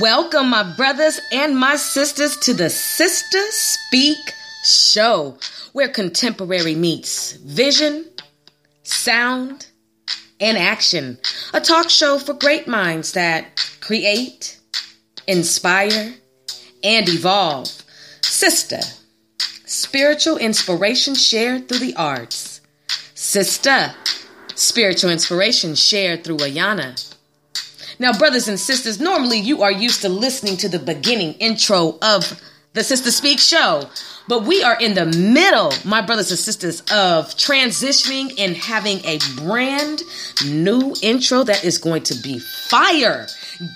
Welcome, my brothers and my sisters, to the Sister Speak Show, where contemporary meets vision, sound, and action. A talk show for great minds that create, inspire, and evolve. Sister, spiritual inspiration shared through the arts. Sister, spiritual inspiration shared through Ayana. Now, brothers and sisters, normally you are used to listening to the beginning intro of the Sister Speak show, but we are in the middle, my brothers and sisters, of transitioning and having a brand new intro that is going to be fire.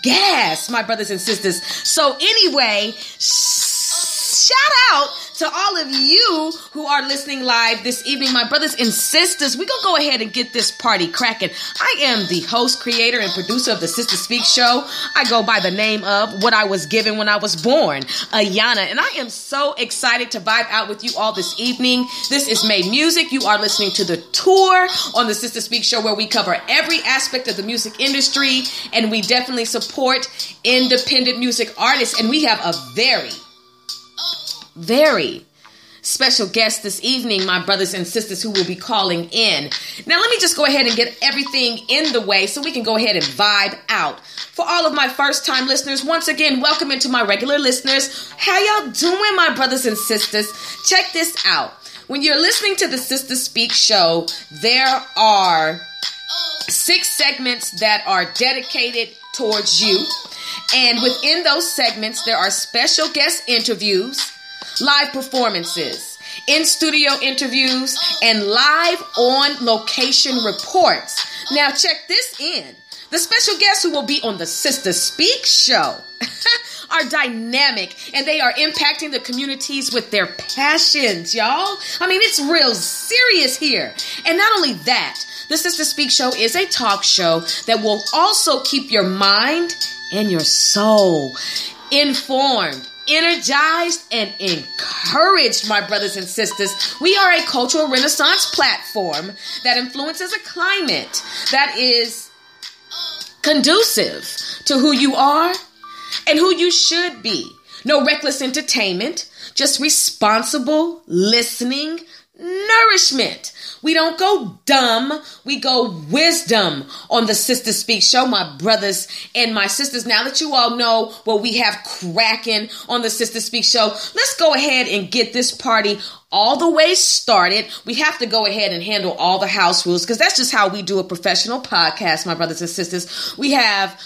Gas, my brothers and sisters. So, anyway, shout out to all of you who are listening live this evening, my brothers and sisters, we're gonna go ahead and get this party cracking. I am the host, creator, and producer of the Sister Speak Show. I go by the name of what I was given when I was born, Ayana, and I am so excited to vibe out with you all this evening. This is May Music. You are listening to the tour on the Sister Speak Show where we cover every aspect of the music industry and we definitely support independent music artists. And we have a very very special guest this evening, my brothers and sisters who will be calling in. Now, let me just go ahead and get everything in the way so we can go ahead and vibe out. For all of my first time listeners, once again, welcome into my regular listeners. How y'all doing, my brothers and sisters? Check this out. When you're listening to the Sister Speak show, there are six segments that are dedicated towards you. And within those segments, there are special guest interviews live performances, in studio interviews, and live on location reports. Now, check this in. The special guests who will be on the Sister Speak show are dynamic and they are impacting the communities with their passions, y'all. I mean, it's real serious here. And not only that, the Sister Speak show is a talk show that will also keep your mind and your soul informed energized and encouraged, my brothers and sisters. We are a cultural renaissance platform that influences a climate that is conducive to who you are and who you should be. No reckless entertainment, just responsible listening, nourishment. We don't go dumb, we go wisdom on the Sister Speak show, my brothers and my sisters. Now that you all know what we have cracking on the Sister Speak show, let's go ahead and get this party all the way started. We have to go ahead and handle all the house rules because that's just how we do a professional podcast, my brothers and sisters. We have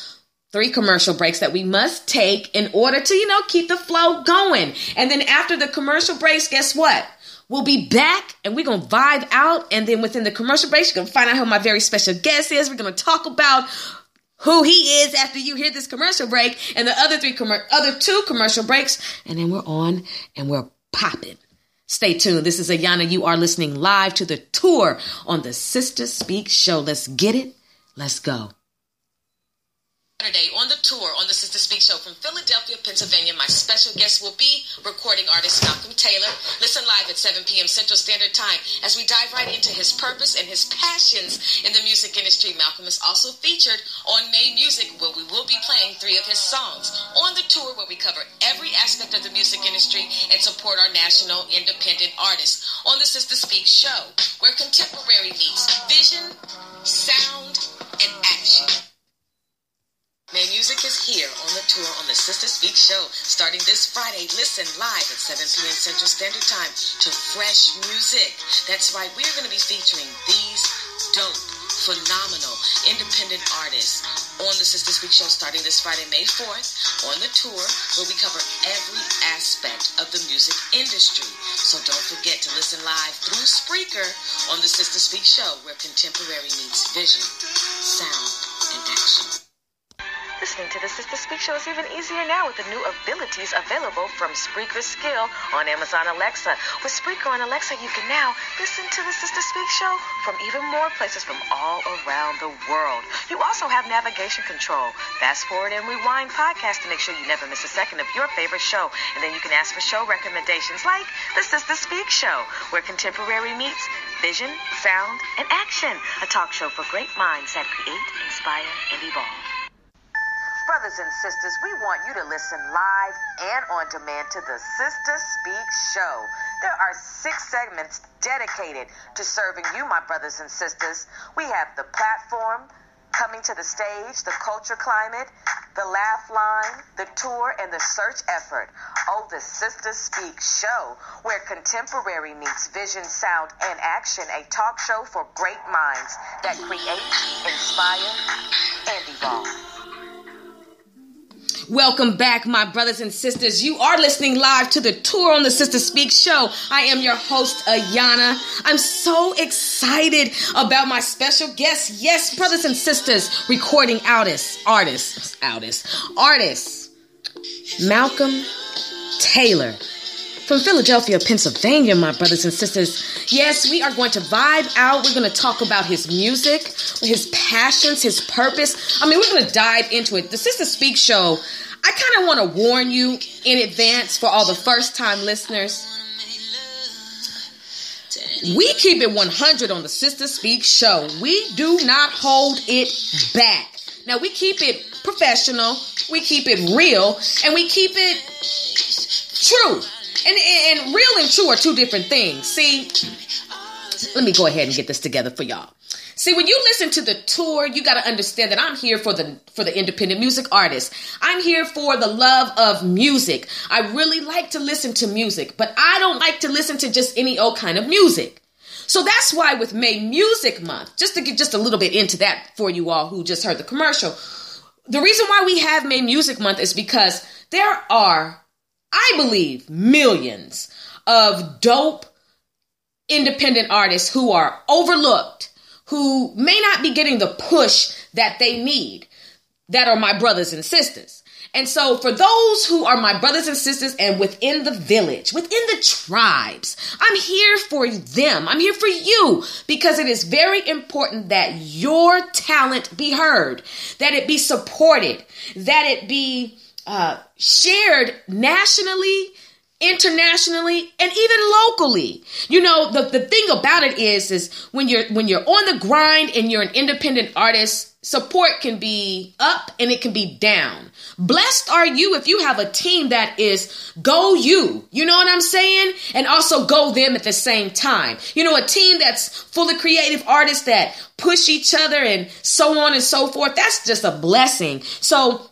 three commercial breaks that we must take in order to, you know, keep the flow going. And then after the commercial breaks, guess what? We'll be back and we're going to vibe out. And then within the commercial break, you're going to find out who my very special guest is. We're going to talk about who he is after you hear this commercial break and the other three com- other two commercial breaks. And then we're on and we're popping. Stay tuned. This is Ayana. You are listening live to the tour on the Sister Speak show. Let's get it. Let's go. Saturday on the tour on the Sister Speak Show from Philadelphia, Pennsylvania. My special guest will be recording artist Malcolm Taylor. Listen live at 7 p.m. Central Standard Time as we dive right into his purpose and his passions in the music industry. Malcolm is also featured on May Music, where we will be playing three of his songs. On the tour, where we cover every aspect of the music industry and support our national independent artists. On the Sister Speak Show, where contemporary meets vision, sound, and action. May Music is here on the tour on the Sister Speak show starting this Friday. Listen live at 7 p.m. Central Standard Time to fresh music. That's right, we're going to be featuring these dope, phenomenal, independent artists on the Sister Speak show starting this Friday, May 4th, on the tour where we cover every aspect of the music industry. So don't forget to listen live through Spreaker on the Sister Speak show where contemporary meets vision, sound, and action. Listening to the Sister Speak Show is even easier now with the new abilities available from Spreaker Skill on Amazon Alexa. With Spreaker on Alexa, you can now listen to the Sister Speak Show from even more places from all around the world. You also have navigation control, fast forward and rewind podcast to make sure you never miss a second of your favorite show. And then you can ask for show recommendations like the Sister Speak Show, where contemporary meets vision, sound, and action. A talk show for great minds that create, inspire, and evolve. Brothers and sisters, we want you to listen live and on demand to the Sister Speak Show. There are six segments dedicated to serving you, my brothers and sisters. We have the platform, coming to the stage, the culture climate, the laugh line, the tour, and the search effort. Oh, the Sister Speak show, where contemporary meets vision, sound, and action. A talk show for great minds that create, inspire, and evolve. Welcome back, my brothers and sisters. You are listening live to the tour on the Sister Speak show. I am your host, Ayana. I'm so excited about my special guest. Yes, brothers and sisters, recording artists, artists, artists, artists, Malcolm Taylor from Philadelphia, Pennsylvania, my brothers and sisters. Yes, we are going to vibe out. We're going to talk about his music, his passions, his purpose. I mean, we're going to dive into it. The Sister Speak show, I kind of want to warn you in advance for all the first time listeners. We keep it 100 on the Sister Speak show. We do not hold it back. Now, we keep it professional, we keep it real, and we keep it true. And, and real and true are two different things. See, let me go ahead and get this together for y'all. See, when you listen to the tour, you got to understand that I'm here for the for the independent music artist. I'm here for the love of music. I really like to listen to music, but I don't like to listen to just any old kind of music. So that's why with May Music Month, just to get just a little bit into that for you all who just heard the commercial, the reason why we have May Music Month is because there are I believe, millions of dope independent artists who are overlooked, who may not be getting the push that they need, that are my brothers and sisters. And so, for those who are my brothers and sisters and within the village, within the tribes, I'm here for them. I'm here for you because it is very important that your talent be heard, that it be supported, that it be uh, shared nationally, internationally, and even locally. You know, the, the thing about it is, is when you're when you're on the grind and you're an independent artist, support can be up and it can be down. Blessed are you if you have a team that is go you. You know what I'm saying? And also go them at the same time. You know, a team that's full of creative artists that push each other and so on and so forth. That's just a blessing. So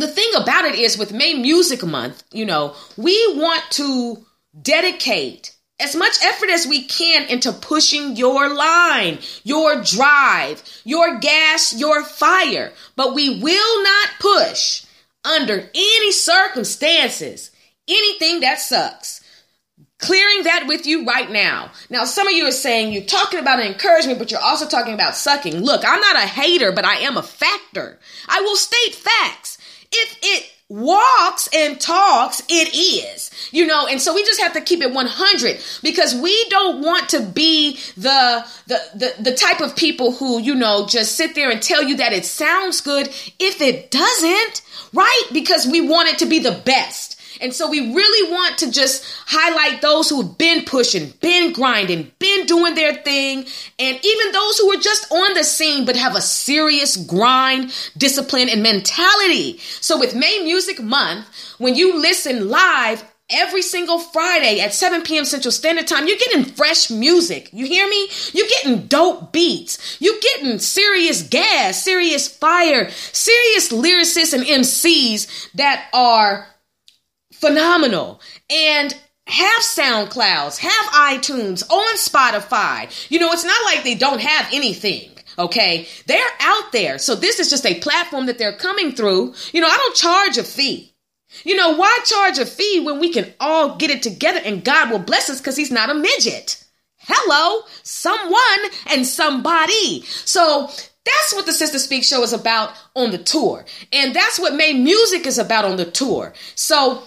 the thing about it is with May Music Month, you know, we want to dedicate as much effort as we can into pushing your line, your drive, your gas, your fire. But we will not push under any circumstances anything that sucks. Clearing that with you right now. Now, some of you are saying you're talking about encouragement, but you're also talking about sucking. Look, I'm not a hater, but I am a factor. I will state facts if it walks and talks, it is, you know, and so we just have to keep it 100 because we don't want to be the, the, the, the type of people who, you know, just sit there and tell you that it sounds good if it doesn't, right? Because we want it to be the best. And so we really want to just highlight those who've been pushing, been grinding, been doing their thing, and even those who are just on the scene but have a serious grind, discipline, and mentality. So with May Music Month, when you listen live, every single Friday at 7 p.m. Central Standard Time, you're getting fresh music. You hear me? You're getting dope beats. You're getting serious gas, serious fire, serious lyricists and MCs that are phenomenal. And have SoundClouds, have iTunes, on Spotify. You know, it's not like they don't have anything. Okay. They're out there. So this is just a platform that they're coming through. You know, I don't charge a fee. You know, why charge a fee when we can all get it together and God will bless us because he's not a midget? Hello, someone and somebody. So that's what the Sister Speak show is about on the tour. And that's what May Music is about on the tour. So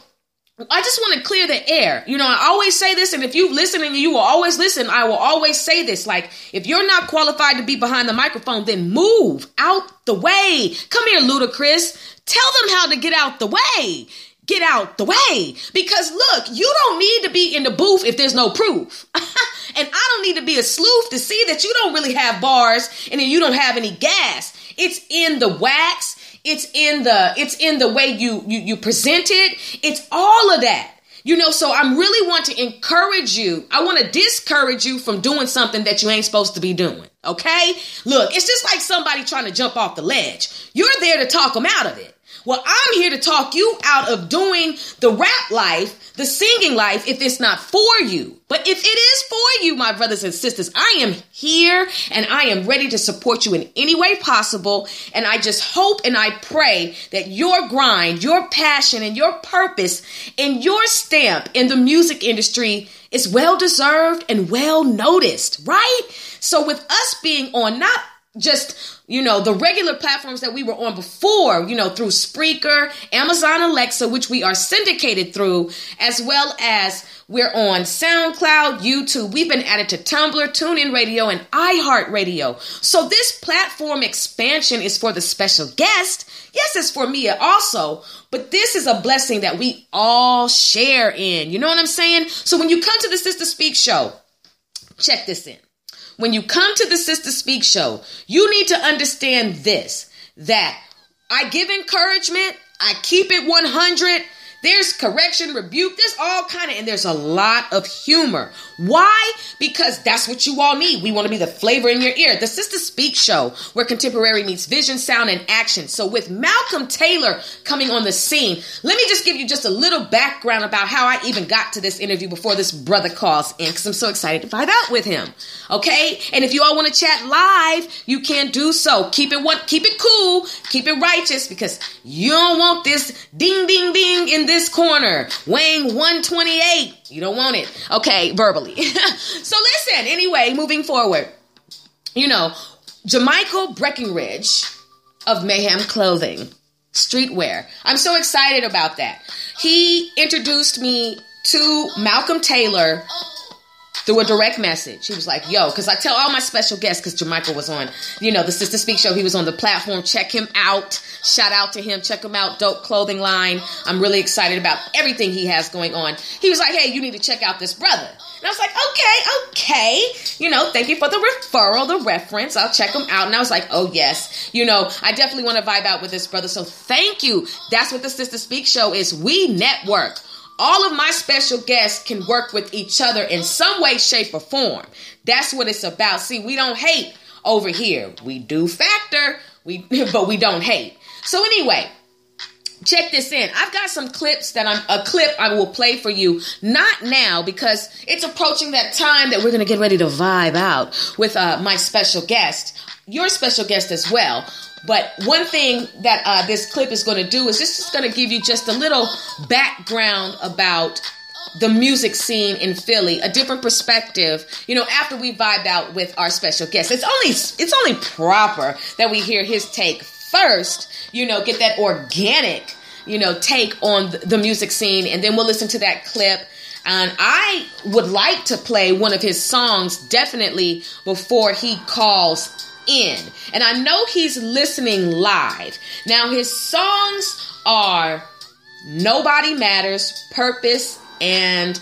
I just want to clear the air. You know, I always say this, and if you listen and you will always listen, I will always say this. Like, if you're not qualified to be behind the microphone, then move out the way. Come here, Ludacris. Tell them how to get out the way. Get out the way. Because look, you don't need to be in the booth if there's no proof. and I don't need to be a sleuth to see that you don't really have bars and then you don't have any gas. It's in the wax It's in the it's in the way you you, you present it. It's all of that. You know, so I'm really want to encourage you. I want to discourage you from doing something that you ain't supposed to be doing. Okay? Look, it's just like somebody trying to jump off the ledge. You're there to talk them out of it. Well, I'm here to talk you out of doing the rap life, the singing life, if it's not for you. But if it is for you, my brothers and sisters, I am here and I am ready to support you in any way possible. And I just hope and I pray that your grind, your passion, and your purpose and your stamp in the music industry is well deserved and well noticed, right? So, with us being on not just you know the regular platforms that we were on before you know through Spreaker, Amazon Alexa which we are syndicated through as well as we're on SoundCloud, YouTube. We've been added to Tumblr, TuneIn Radio and iHeartRadio. So this platform expansion is for the special guest. Yes, it's for me also, but this is a blessing that we all share in. You know what I'm saying? So when you come to the Sister Speak show, check this in when you come to the Sister Speak show, you need to understand this that I give encouragement, I keep it 100, there's correction, rebuke, there's all kind of, and there's a lot of humor. Why? Because that's what you all need. We want to be the flavor in your ear. This is The Sister Speak show, where contemporary meets vision, sound, and action. So with Malcolm Taylor coming on the scene, let me just give you just a little background about how I even got to this interview before this brother calls in, because I'm so excited to find out with him. Okay? And if you all want to chat live, you can do so. Keep it what keep it cool, keep it righteous, because you don't want this ding ding ding in this corner, weighing 128. You don't want it. Okay, verbally. so listen, anyway, moving forward. You know, Jamichael Breckenridge of Mayhem Clothing, streetwear. I'm so excited about that. He introduced me to Malcolm Taylor through a direct message. He was like, yo, because I tell all my special guests, because Jermichael was on, you know, the Sister Speak show. He was on the platform. Check him out. Shout out to him. Check him out. Dope clothing line. I'm really excited about everything he has going on. He was like, hey, you need to check out this brother. And I was like, okay, okay. You know, thank you for the referral, the reference. I'll check him out. And I was like, oh, yes. You know, I definitely want to vibe out with this brother. So thank you. That's what the Sister Speak show is. We network all of my special guests can work with each other in some way, shape, or form. That's what it's about. See, we don't hate over here. We do factor, we but we don't hate. So anyway, check this in. I've got some clips that I'm a clip I will play for you. Not now because it's approaching that time that we're gonna get ready to vibe out with uh, my special guest, your special guest as well. But one thing that uh, this clip is going to do is this is going to give you just a little background about the music scene in Philly, a different perspective. You know, after we vibe out with our special guest, it's only it's only proper that we hear his take first. You know, get that organic, you know, take on the music scene, and then we'll listen to that clip. And I would like to play one of his songs definitely before he calls in. And I know he's listening live. Now, his songs are Nobody Matters, Purpose, and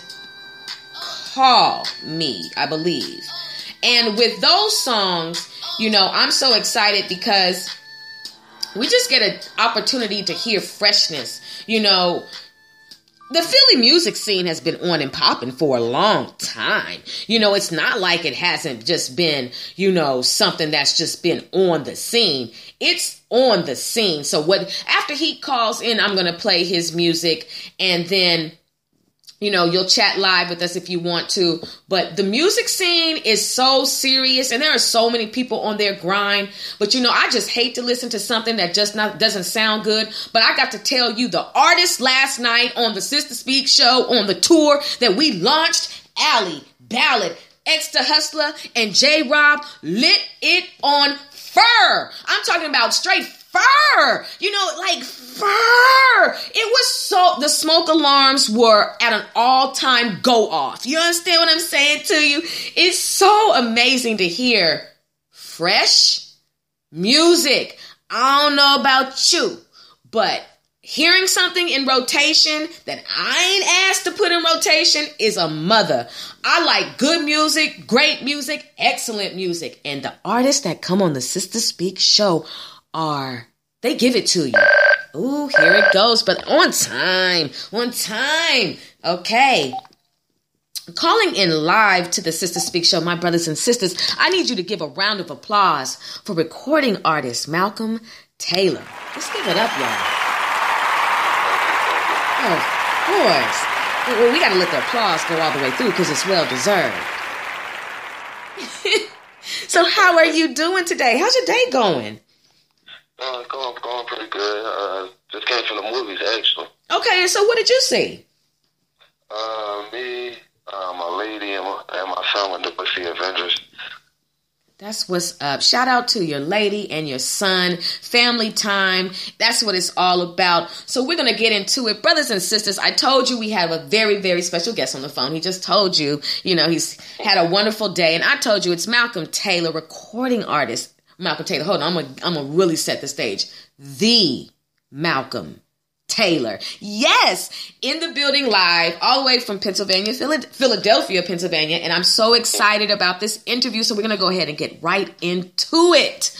Call Me, I believe. And with those songs, you know, I'm so excited because we just get an opportunity to hear freshness. You know, the Philly music scene has been on and popping for a long time. You know, it's not like it hasn't just been, you know, something that's just been on the scene. It's on the scene. So what after he calls in, I'm going to play his music and then you know, you'll chat live with us if you want to. But the music scene is so serious and there are so many people on their grind. But you know, I just hate to listen to something that just not doesn't sound good. But I got to tell you the artist last night on the Sister Speak show on the tour that we launched, Ali Ballad, Extra Hustler, and J Rob lit it on fur. I'm talking about straight fur. You know, like fur. It was so the smoke alarms were at an all-time go off. You understand what I'm saying to you? It's so amazing to hear fresh music. I don't know about you, but hearing something in rotation that I ain't asked to put in rotation is a mother. I like good music, great music, excellent music. And the artists that come on the Sister Speak show are they give it to you. Ooh, here it goes, but on time, on time. Okay. Calling in live to the Sister Speak Show, my brothers and sisters, I need you to give a round of applause for recording artist Malcolm Taylor. Let's give it up, y'all. Oh, of course. Well, we got to let the applause go all the way through because it's well deserved. so, how are you doing today? How's your day going? Uh, going, going pretty good. Uh, just came from the movies, actually. Okay, and so what did you see? Uh, me, uh, my lady, and my, and my son went to go see Avengers. That's what's up. Shout out to your lady and your son. Family time. That's what it's all about. So we're going to get into it. Brothers and sisters, I told you we have a very, very special guest on the phone. He just told you, you know, he's had a wonderful day. And I told you it's Malcolm Taylor, recording artist. Malcolm Taylor. Hold on. I'm gonna I'm gonna really set the stage. The Malcolm Taylor. Yes, in the building live, all the way from Pennsylvania, Philadelphia, Pennsylvania. And I'm so excited about this interview. So we're going to go ahead and get right into it.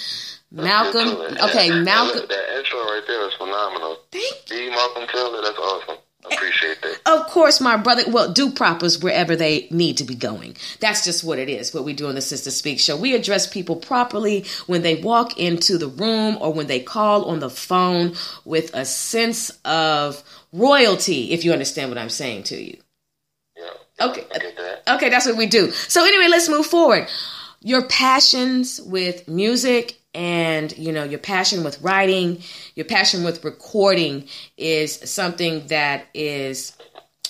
Malcolm, okay, Malcolm. That intro right there is phenomenal. Thank you. Malcolm Taylor, that's awesome. Appreciate that. Of course, my brother. Well, do propers wherever they need to be going. That's just what it is. What we do on the Sister Speak show. We address people properly when they walk into the room or when they call on the phone with a sense of royalty. If you understand what I'm saying to you. Yeah. Okay. That. Okay, that's what we do. So anyway, let's move forward. Your passions with music and you know your passion with writing your passion with recording is something that is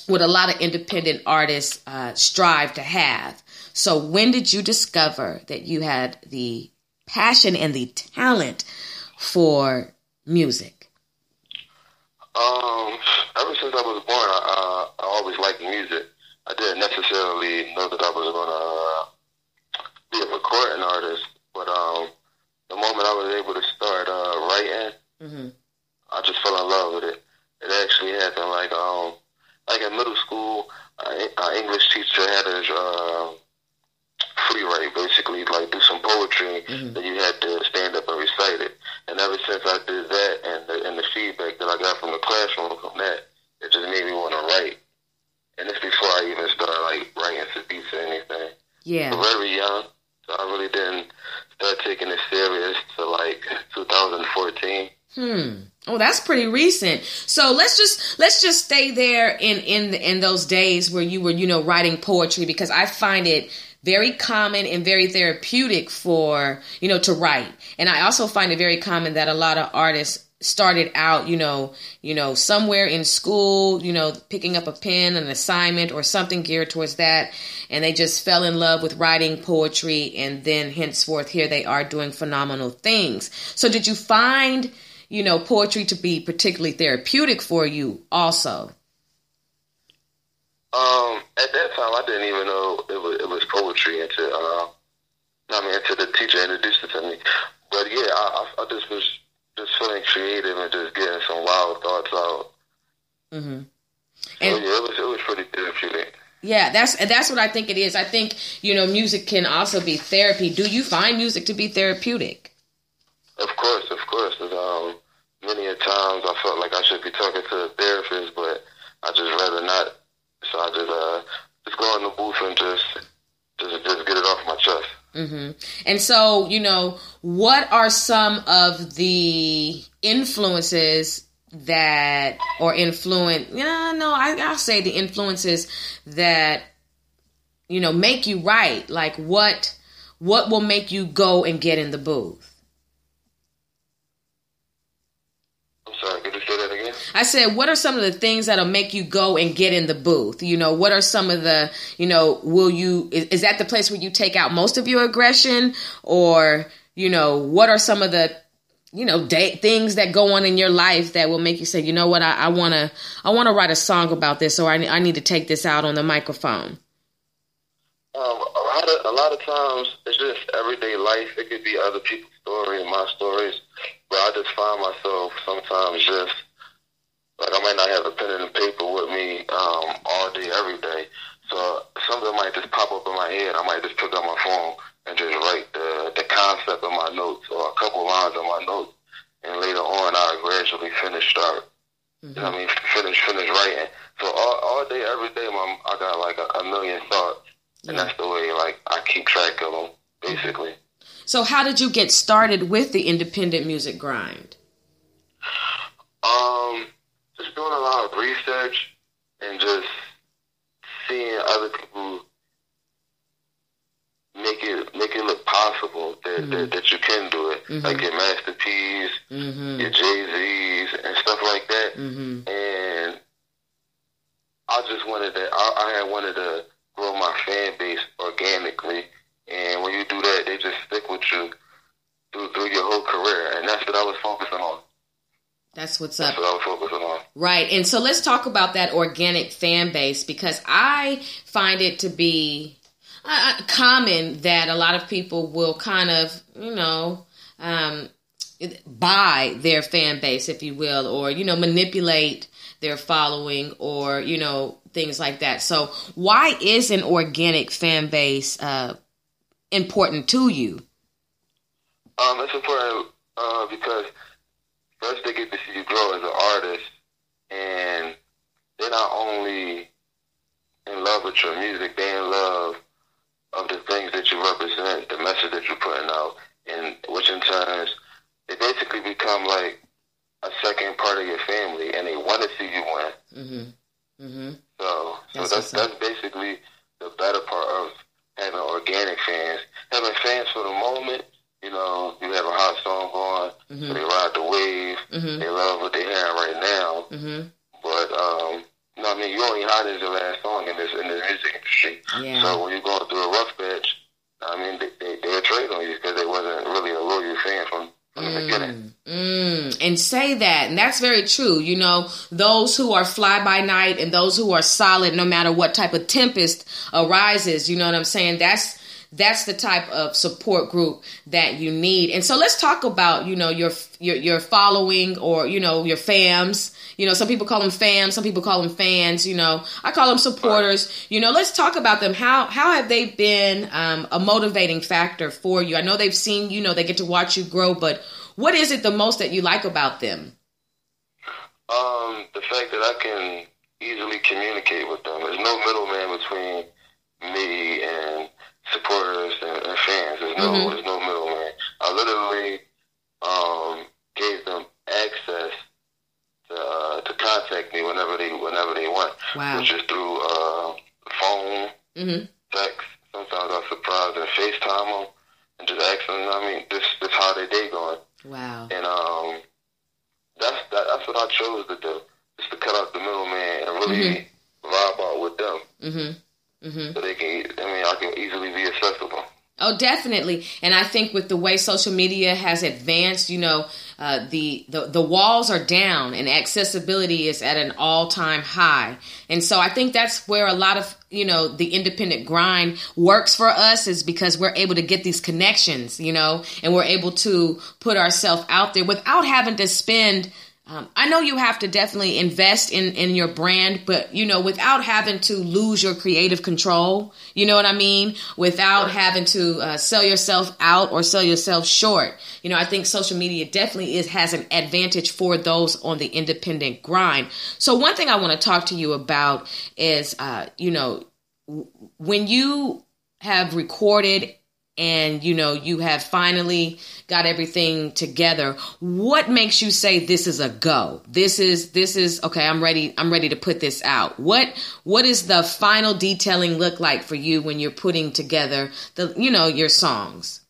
what a lot of independent artists uh, strive to have. So when did you discover that you had the passion and the talent for music? Um ever since i was born i, I always liked music. I didn't necessarily know that i was going to be a recording artist but um the moment I was able to start uh, writing, mm-hmm. I just fell in love with it. It actually happened like um like in middle school, our English teacher had us uh, free write basically, like do some poetry, mm-hmm. then you had to stand up and recite it. And ever since I did that, and the, and the feedback that I got from the classroom from that, it just made me want to write. And this before I even started like writing to beats or anything. Yeah, so very young, so I really didn't start taking it serious to like 2014. Hmm. Oh, that's pretty recent. So let's just let's just stay there in in in those days where you were you know writing poetry because I find it very common and very therapeutic for you know to write, and I also find it very common that a lot of artists started out, you know, you know, somewhere in school, you know, picking up a pen, an assignment or something geared towards that, and they just fell in love with writing poetry and then henceforth here they are doing phenomenal things. So did you find, you know, poetry to be particularly therapeutic for you also? Um, at that time I didn't even know it was, it was poetry until uh I mean until the teacher introduced it to me. But yeah, I, I, just was just feeling creative and just getting some wild thoughts out. Mm-hmm. So, yeah, it was it was pretty therapeutic. Yeah, that's that's what I think it is. I think you know music can also be therapy. Do you find music to be therapeutic? Of course, of course. Um, many a times I felt like I should be talking to a therapist, but I just rather not. So I just uh just go in the booth and just just just get it off my chest. Mm-hmm. And so, you know, what are some of the influences that, or influence, yeah, no, I, I'll say the influences that, you know, make you write? Like what, what will make you go and get in the booth? I said, what are some of the things that'll make you go and get in the booth? You know, what are some of the, you know, will you, is, is that the place where you take out most of your aggression? Or, you know, what are some of the, you know, day, things that go on in your life that will make you say, you know what, I want to, I want to write a song about this, or I, I need to take this out on the microphone. Um, a lot of a lot of times it's just everyday life. It could be other people's stories, my stories, but I just find myself sometimes just like I might not have a pen and paper with me um, all day, every day. So something might just pop up in my head. I might just pick up my phone and just write the the concept of my notes or a couple lines of my notes. And later on, eventually finish start. Mm-hmm. You know what I mean? Finish finish writing. So all, all day, every day, my, I got like a, a million thoughts, and yeah. that's the way like I keep track of them, basically. So how did you get started with the independent music grind? Um, just doing a lot of research and just seeing other people make it make it look possible that mm-hmm. that, that, you can do it, mm-hmm. like your Master P's, mm-hmm. your Jay Z's, and stuff like that. Mm-hmm. And I just wanted to, I, I had wanted to grow my fan base organically. And when you do that, they just stick with you through through your whole career, and that's what I was focusing on. That's what's up. That's what I was focusing on. Right. And so let's talk about that organic fan base because I find it to be uh, uh, common that a lot of people will kind of, you know, um, buy their fan base, if you will, or, you know, manipulate their following or, you know, things like that. So, why is an organic fan base uh, important to you? Um, it's important uh, because first they get to see you grow as an artist, and they're not only in love with your music, they're in love of the things that you represent, the message that you're putting out, and which in turn they basically become like a second part of your family, and they want to see you win. Mm-hmm. Mm-hmm. So, so that's that's, that's basically the better part of having organic fans. Having fans for the moment, you know, you have a hot song going, mm-hmm. so they ride the wave, mm-hmm. they love what they're hearing right now. Mm-hmm. But um, you know, I mean, you only hot as your last song in this in the music industry. Yeah. So when you're going through a rough patch, I mean, they they, they trade on you because they wasn't really a loyal fan from mm. Mm, and say that, and that's very true. You know, those who are fly by night and those who are solid, no matter what type of tempest arises. You know what I'm saying? That's that's the type of support group that you need. And so let's talk about, you know, your your your following or, you know, your fams. You know, some people call them fams, some people call them fans, you know. I call them supporters. You know, let's talk about them. How how have they been um, a motivating factor for you? I know they've seen, you know, they get to watch you grow, but what is it the most that you like about them? Um, the fact that I can easily communicate with them. There's no middleman between me and supporters and, and fans. There's no mm-hmm. there's no middleman. I literally um, gave them access to, uh, to contact me whenever they whenever they want, wow. which is through uh, phone, mm-hmm. text. Sometimes I surprise and FaceTime them and just ask them. I mean, this this how their day going. Wow. And um, that's that, that's what I chose to do, just to cut out the middleman and really mm-hmm. vibe out with them. Mm-hmm. Mm-hmm. So they can, I mean, I can easily be accessible. Oh, definitely. And I think with the way social media has advanced, you know, uh, the, the the walls are down and accessibility is at an all time high. And so I think that's where a lot of you know the independent grind works for us is because we're able to get these connections, you know, and we're able to put ourselves out there without having to spend um, I know you have to definitely invest in in your brand, but you know, without having to lose your creative control, you know what I mean? Without having to uh, sell yourself out or sell yourself short, you know, I think social media definitely is has an advantage for those on the independent grind. So one thing I want to talk to you about is, uh, you know, when you have recorded and you know you have finally got everything together. What makes you say this is a go? This is this is okay i'm ready i'm ready to put this out. What what is the final detailing look like for you when you're putting together the you know your songs?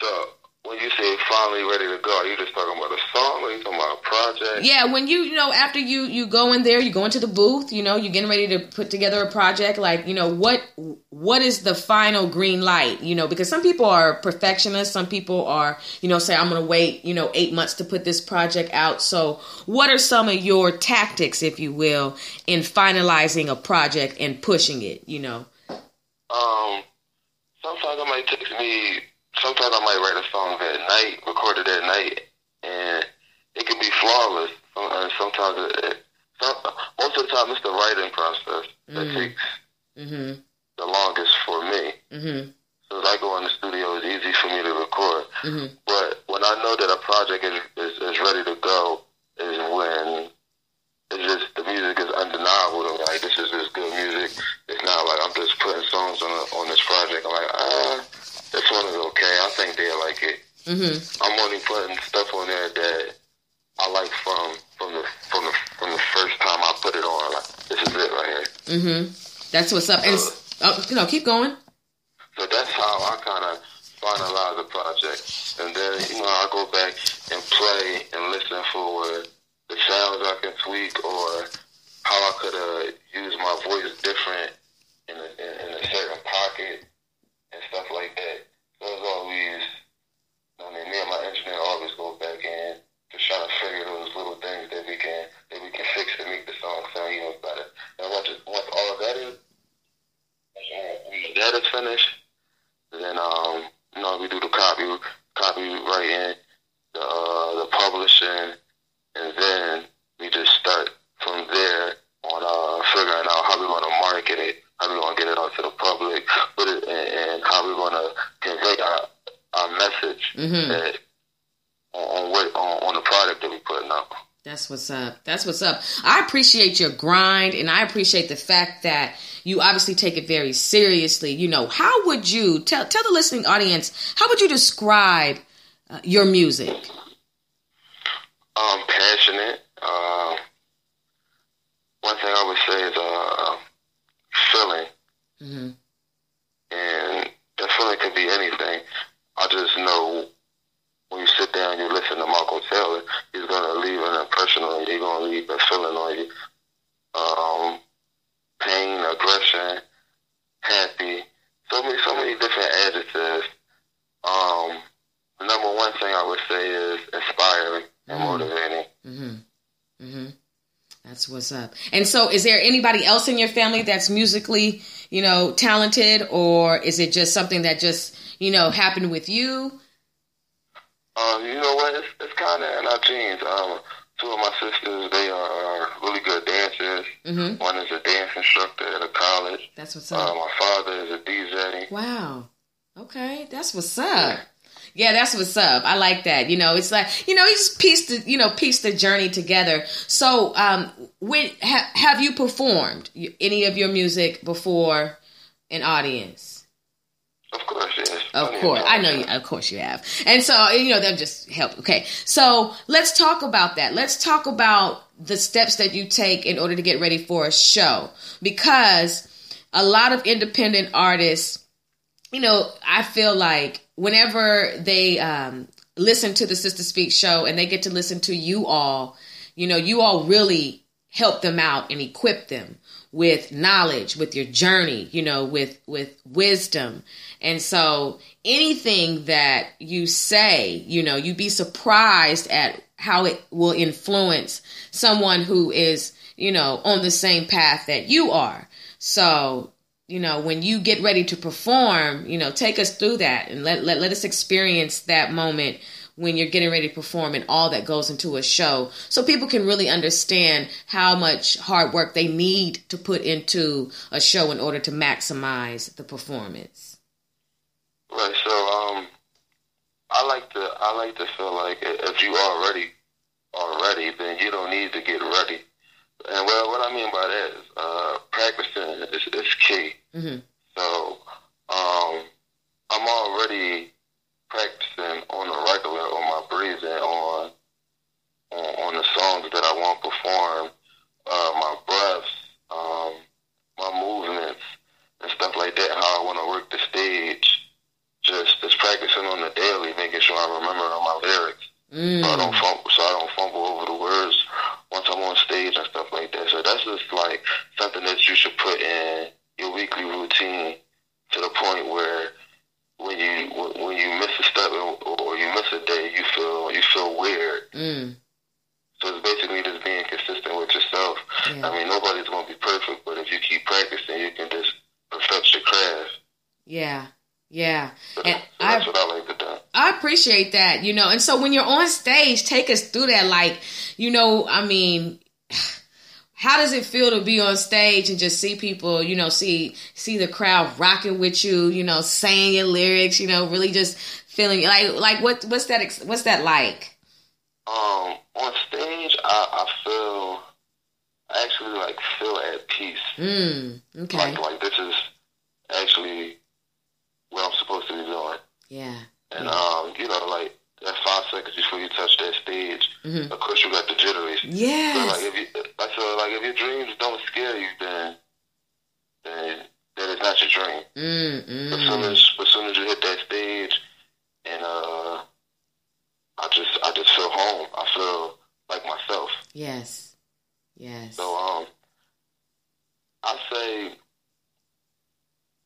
So when you say finally ready to go, are you just talking about a song or are you talking about a project? Yeah, when you you know after you you go in there, you go into the booth, you know, you're getting ready to put together a project. Like you know what what is the final green light? You know, because some people are perfectionists, some people are you know say I'm going to wait you know eight months to put this project out. So what are some of your tactics, if you will, in finalizing a project and pushing it? You know. Um. Sometimes it might take me sometimes I might write a song at night, record it at night, and it can be flawless. And uh, sometimes, it, some, most of the time, it's the writing process mm-hmm. that mm. takes mm-hmm. the longest for me. Mm-hmm. So as I go in the studio, it's easy for me to record. Mm-hmm. But when I know that a project is, is, is ready to go, is when it's just the music is undeniable. To me. Like this is just good music. It's not like I'm just putting songs on on this project. I'm like ah this one is okay. I think they like it. Mm-hmm. I'm only putting stuff on there that I like from from the from the from the first time I put it on. Like this is it right here. Mm-hmm. That's what's up. And oh, you know, keep going. So that's how I kind of finalize the project, and then you know I go back and play and listen for the sounds I can tweak or how I could uh, use my voice different in a, in, in a certain pocket and stuff like that. So it's always, I mean, me and my engineer always go back in to try to figure those little things that we can that we can fix to make the song sound even better. And once it, once all of that is once that is finished, then um, you know, we do the copy copywriting, the uh, the publishing, and then we just start from there on uh, figuring out how we're going to market it, how we're going to get it out to the public, put it, and, and how we're going to convey our, our message Mhm. that, on, on what on, on the product that we're putting out. That's what's up. That's what's up. I appreciate your grind and I appreciate the fact that you obviously take it very seriously. You know, how would you tell tell the listening audience, how would you describe uh, your music? Um, passionate. Uh, one thing I would say is uh, feeling, hmm and that feeling could be anything. I just know when you sit down, you listen to Malcolm Taylor, he's gonna leave an impression on you. He's gonna leave a feeling on you. Um, pain, aggression, happy, so many, so many different adjectives. Um, the number one thing I would say is inspiring and Mm. motivating. hmm hmm That's what's up. And so, is there anybody else in your family that's musically, you know, talented, or is it just something that just, you know, happened with you? Um, you know what? It's, it's kind of in our genes. Um, two of my sisters, they are, are really good dancers. hmm One is a dance instructor at a college. That's what's Uh, up. my father is a DJ. Wow. Okay, that's what's up. Yeah, that's what's up. I like that. You know, it's like you know, you just piece the you know piece the journey together. So, um, when ha- have you performed any of your music before an audience? Of course, yes. Of Plenty course, I know you. Of course, you have. And so, you know, that just help. Okay, so let's talk about that. Let's talk about the steps that you take in order to get ready for a show, because a lot of independent artists, you know, I feel like whenever they um, listen to the Sister Speak show and they get to listen to you all, you know, you all really help them out and equip them with knowledge with your journey you know with with wisdom. And so anything that you say you know you'd be surprised at how it will influence someone who is you know on the same path that you are. So you know when you get ready to perform you know take us through that and let let, let us experience that moment when you're getting ready to perform and all that goes into a show so people can really understand how much hard work they need to put into a show in order to maximize the performance Right. So, um, I like to I like to feel like if you already already, then you don't need to get ready. And well, what I mean by that is uh, practicing is, is key. hmm So, um, I'm already practicing on the regular on my breathing on on, on the songs that I want to perform, uh, my breaths, um, my movements, and stuff like that. How I want to work the stage. Just just practicing on the daily, making sure I remember all my lyrics, so I don't mm. fumble, so I don't fumble over the words once I'm on stage and stuff like that. So that's just like something that you should put in your weekly routine to the point where when you when you miss a step or or you miss a day, you feel you feel weird. Mm. So it's basically just being consistent with yourself. Yeah. I mean, nobody's gonna be perfect, but if you keep practicing, you can just perfect your craft. yeah yeah And that's I- what I like to do. I appreciate that, you know. And so when you're on stage, take us through that. Like, you know, I mean, how does it feel to be on stage and just see people, you know, see see the crowd rocking with you, you know, saying your lyrics, you know, really just feeling like like what what's that what's that like? Um, on stage, I, I feel I actually like feel at peace. Mm, okay. Like like this is actually what I'm supposed to be doing. Yeah. And um, you know, like that five seconds before you touch that stage, Mhm. of course you got the jitteries. So like if you like so like if your dreams don't scare you then then that is not your dream. Mm, As soon as as soon as you hit that stage and uh I just I just feel home. I feel like myself. Yes. Yes. So um I say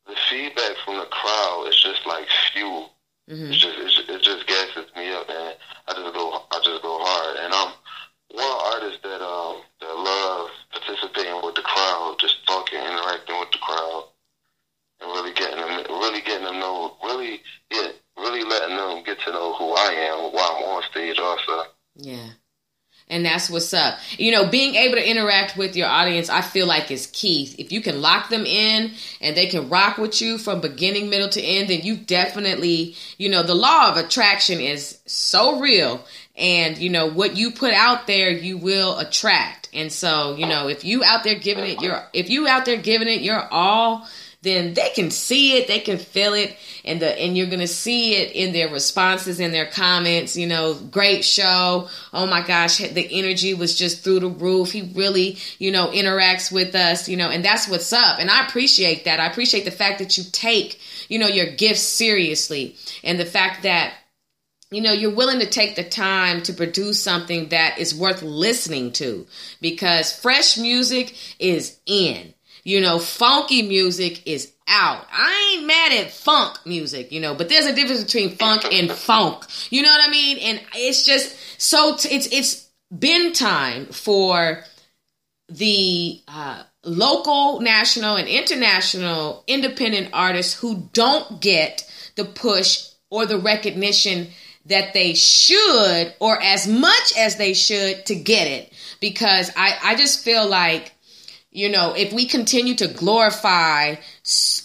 the feedback from the crowd is just like fuel. hmm It's just, it's, it just gasses me up, man. I just go, I just go hard, and I'm one artist that um that love participating with the crowd, just talking, interacting with the crowd, and really getting them, really getting them know, really, yeah, really letting them get to know who I am while I'm on stage, also. Yeah. And that's what's up. You know, being able to interact with your audience, I feel like is key. If you can lock them in and they can rock with you from beginning, middle to end, then you definitely, you know, the law of attraction is so real. And, you know, what you put out there, you will attract. And so, you know, if you out there giving it your, if you out there giving it your all, then they can see it, they can feel it, and the and you're gonna see it in their responses, in their comments. You know, great show. Oh my gosh, the energy was just through the roof. He really, you know, interacts with us. You know, and that's what's up. And I appreciate that. I appreciate the fact that you take, you know, your gifts seriously, and the fact that you know you're willing to take the time to produce something that is worth listening to because fresh music is in you know funky music is out. I ain't mad at funk music you know but there's a difference between funk and funk. You know what i mean? And it's just so t- it's it's been time for the uh, local, national, and international independent artists who don't get the push or the recognition that they should, or as much as they should, to get it. Because I, I just feel like, you know, if we continue to glorify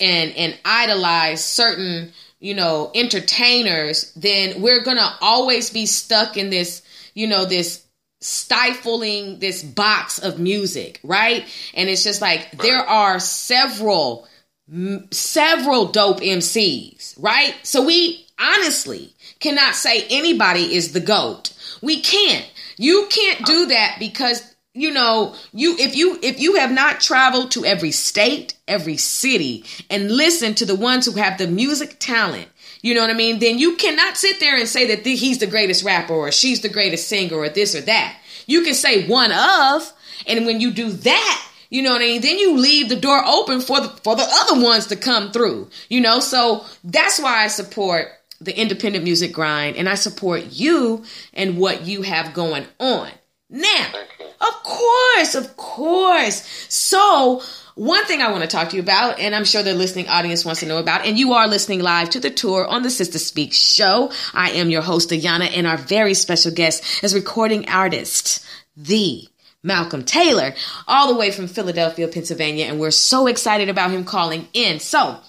and and idolize certain, you know, entertainers, then we're gonna always be stuck in this, you know, this stifling this box of music, right? And it's just like there are several m- several dope MCs, right? So we honestly cannot say anybody is the goat. We can't. You can't do uh, that because you know, you if you if you have not traveled to every state, every city and listened to the ones who have the music talent, you know what I mean? Then you cannot sit there and say that th- he's the greatest rapper or she's the greatest singer or this or that. You can say one of, and when you do that, you know what I mean? Then you leave the door open for the for the other ones to come through. You know, so that's why I support the independent music grind and I support you and what you have going on. Now, of course, of course. So, one thing I want to talk to you about, and I'm sure the listening audience wants to know about, and you are listening live to the tour on the Sister Speak show. I am your host, Ayana, and our very special guest is recording artist, the Malcolm Taylor, all the way from Philadelphia, Pennsylvania, and we're so excited about him calling in. So,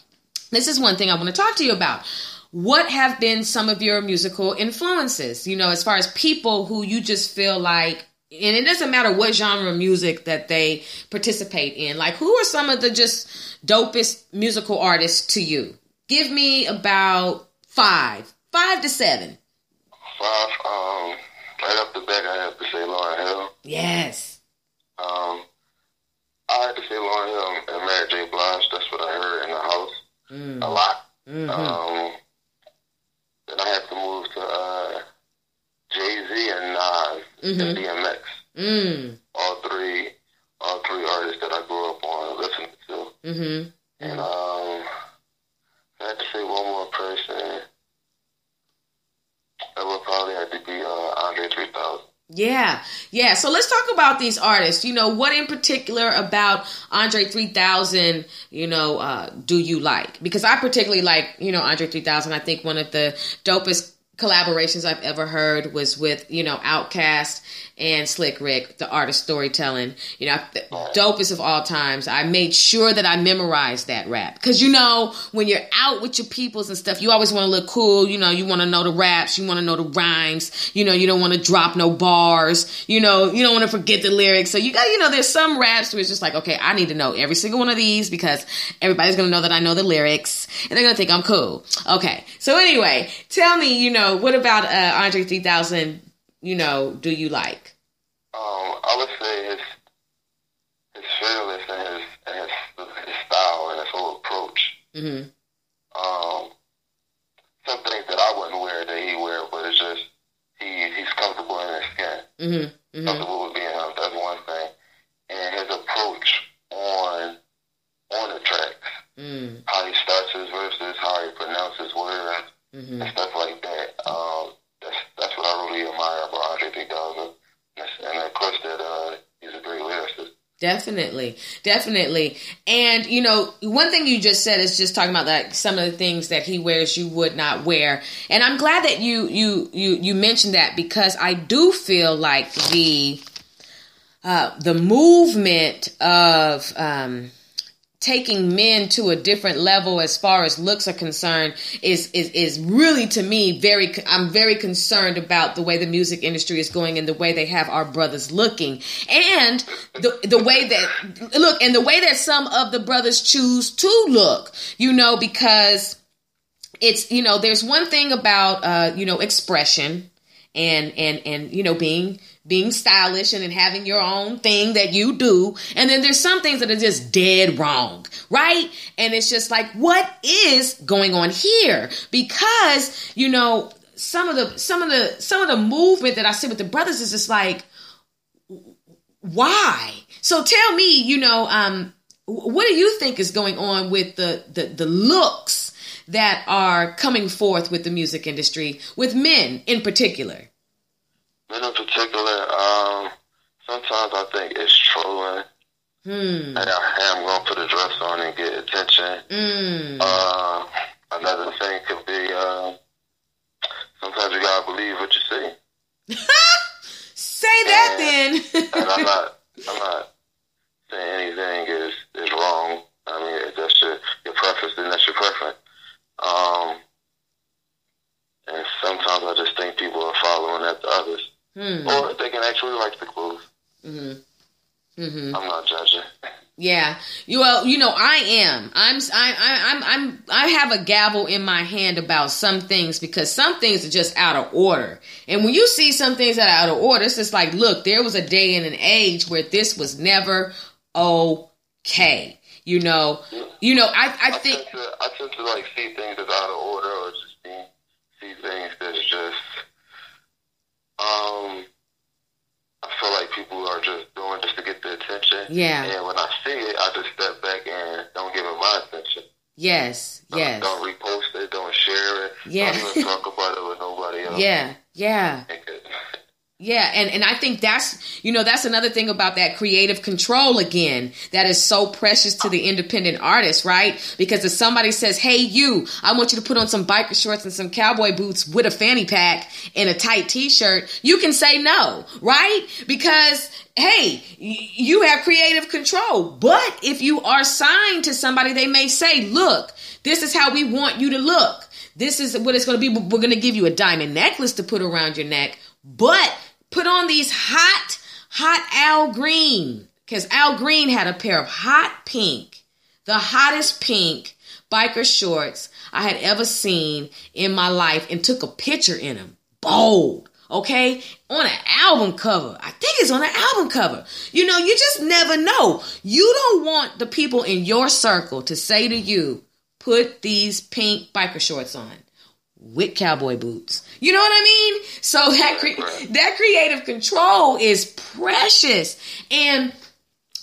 this is one thing I want to talk to you about. What have been some of your musical influences? You know, as far as people who you just feel like, and it doesn't matter what genre of music that they participate in. Like, who are some of the just dopest musical artists to you? Give me about five, five to seven. Five, um, right off the bat, I have to say Lauryn Hill. Yes. Um, I have to say Lauryn Hill and Mary J. Blige. That's what I heard in the house Mm. a lot. hmm Um, then I have to move to uh, Jay Z and Nas Mhm. and DMX. Mm. All three, all three artists that I grew up on listening to. Mm-hmm. And um, I had to say one more person. It would probably have to be uh, Andre 3000. Yeah, yeah. So let's talk about these artists. You know, what in particular about Andre 3000, you know, uh, do you like? Because I particularly like, you know, Andre 3000. I think one of the dopest collaborations I've ever heard was with, you know, Outkast and Slick Rick, the art of storytelling. You know, dopest of all times. I made sure that I memorized that rap. Cause you know, when you're out with your peoples and stuff, you always want to look cool. You know, you want to know the raps, you want to know the rhymes. You know, you don't want to drop no bars. You know, you don't want to forget the lyrics. So you got, you know, there's some raps where it's just like, okay, I need to know every single one of these because everybody's going to know that I know the lyrics and they're going to think I'm cool. Okay. So anyway, tell me, you know, what about uh, Andre 3000, you know, do you like? Um, I would say his his fearless and his and his, his style and his whole approach. Mm-hmm. Um, some things that I wouldn't wear that he wear, but it's just he he's comfortable in his skin, Mm-hmm. Mm-hmm. comfortable with being him. That's one thing, and his approach on on the tracks, Mm-hmm. how he starts his verses, how he pronounces words, Mm-hmm. and stuff like that. Um, that's that's what I really admire about Andre 3000, and of course that uh, he's a great lyricist. Definitely, definitely. And you know, one thing you just said is just talking about like some of the things that he wears you would not wear. And I'm glad that you you you you mentioned that because I do feel like the uh the movement of um taking men to a different level as far as looks are concerned is is is really to me very I'm very concerned about the way the music industry is going and the way they have our brothers looking. And the the way that look and the way that some of the brothers choose to look you know because it's you know there's one thing about uh you know expression and and and you know being being stylish and then having your own thing that you do. And then there's some things that are just dead wrong right? And it's just like what is going on here? Because you know some of the some of the some of the movement that i see with the brothers is just like why? So tell me you know um what do you think is going on with the the, the looks that are coming forth with the music industry with men in particular Men in particular, um, sometimes I think it's trolling. hmm And I am going to put a dress on and get attention. mm. Uh, another thing could be uh, sometimes you gotta believe what you see. say that then And I'm not, I'm not saying anything is is wrong. I mean, that's your your preference, then that's your preference. Um, and sometimes I just think people are following after others, hmm or they can actually like the clothes. hmm hmm I'm not judging. Yeah, you well, you know, I am. I'm, I, I, I'm, I'm, I have a gavel in my hand about some things because some things are just out of order. And when you see some things that are out of order, it's just like, look, there was a day and an age where this was never okay. You know, you know, I, I I think, tend to, I tend to like see things as out of order, or just see, see things that's just. Um, I feel like people are just doing just to get the attention. Yeah. And when I see it, I just step back and don't give it my attention. yes, Don't, yes, Don't repost it. Don't share it. Yeah. Don't even talk about it with nobody else. yeah, yeah. Yeah, and, and I think that's you know that's another thing about that creative control again that is so precious to the independent artist, right? Because if somebody says, "Hey, you, I want you to put on some biker shorts and some cowboy boots with a fanny pack and a tight t-shirt," you can say no, right? Because hey, you have creative control. But if you are signed to somebody, they may say, "Look, this is how we want you to look. This is what it's going to be. We're going to give you a diamond necklace to put around your neck, but." Put on these hot, hot Al Green. Because Al Green had a pair of hot pink, the hottest pink biker shorts I had ever seen in my life and took a picture in them. Bold. Okay, on an album cover. I think it's on an album cover. You know, you just never know. You don't want the people in your circle to say to you, put these pink biker shorts on with cowboy boots. You know what I mean? So that cre- that creative control is precious. And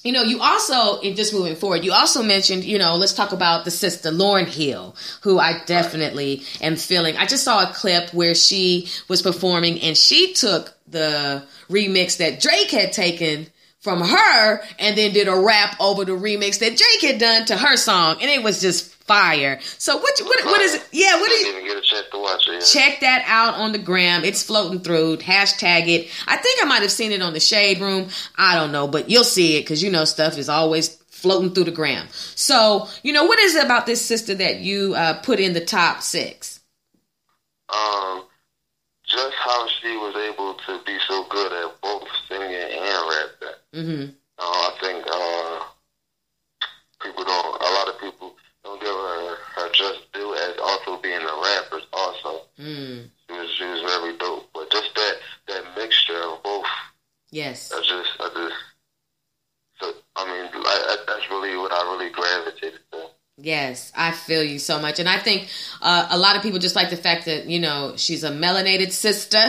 you know, you also, in just moving forward, you also mentioned, you know, let's talk about the sister Lauryn Hill, who I definitely am feeling. I just saw a clip where she was performing and she took the remix that Drake had taken from her and then did a rap over the remix that Drake had done to her song. And it was just fire. So what what what is it? Yeah, what is even get a chance to watch it. Check that out on the gram. It's floating through. Hashtag it. I think I might have seen it on the shade room. I don't know, but you'll see it because you know stuff is always floating through the gram. So you know what is it about this sister that you uh, put in the top six? Um, just how she was able to be so good at both singing and rapping. Mm-hmm. Uh, I think uh, people don't. A lot of people don't give her her just due as also being a rapper. Also, Mm. she was she was very dope. But just that that mixture of both, Yes. I just I just. So I mean, I, I, that's really what I really gravitated to. Yes, I feel you so much. And I think uh, a lot of people just like the fact that, you know, she's a melanated sister.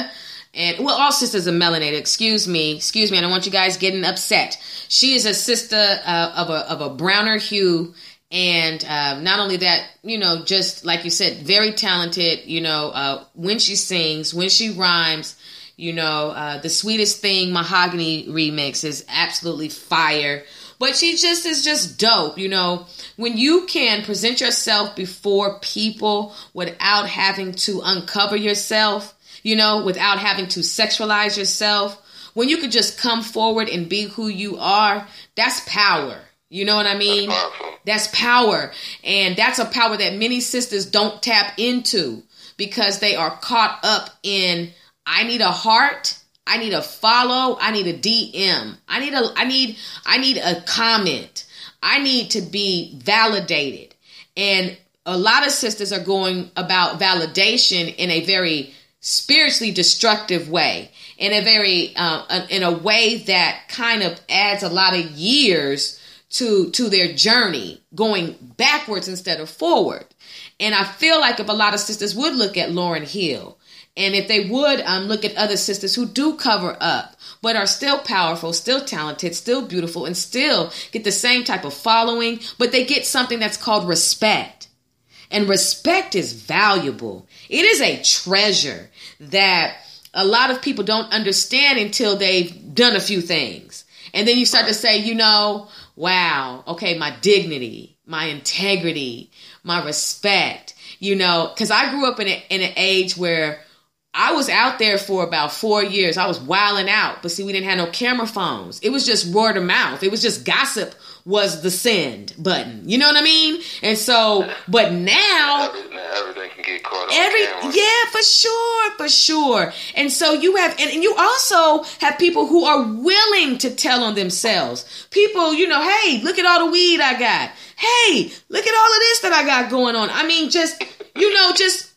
And, well, all sisters are melanated. Excuse me. Excuse me. I don't want you guys getting upset. She is a sister uh, of, a, of a browner hue. And uh, not only that, you know, just like you said, very talented, you know, uh, when she sings, when she rhymes, you know, uh, the sweetest thing mahogany remix is absolutely fire. But she just is just dope, you know. When you can present yourself before people without having to uncover yourself, you know, without having to sexualize yourself, when you could just come forward and be who you are, that's power. You know what I mean? That's. That's power. And that's a power that many sisters don't tap into because they are caught up in I need a heart, I need a follow, I need a DM. I need a I need I need a comment. I need to be validated. And a lot of sisters are going about validation in a very spiritually destructive way in a very uh, in a way that kind of adds a lot of years to to their journey going backwards instead of forward and i feel like if a lot of sisters would look at lauryn hill and if they would um, look at other sisters who do cover up but are still powerful still talented still beautiful and still get the same type of following but they get something that's called respect and respect is valuable. It is a treasure that a lot of people don't understand until they've done a few things. And then you start to say, you know, wow, okay, my dignity, my integrity, my respect, you know, because I grew up in, a, in an age where I was out there for about four years. I was wilding out, but see, we didn't have no camera phones. It was just word of mouth. It was just gossip was the send button. You know what I mean? And so, but now Every, everything can get caught every yeah, for sure, for sure. And so you have, and, and you also have people who are willing to tell on themselves. People, you know, hey, look at all the weed I got. Hey, look at all of this that I got going on. I mean, just you know, just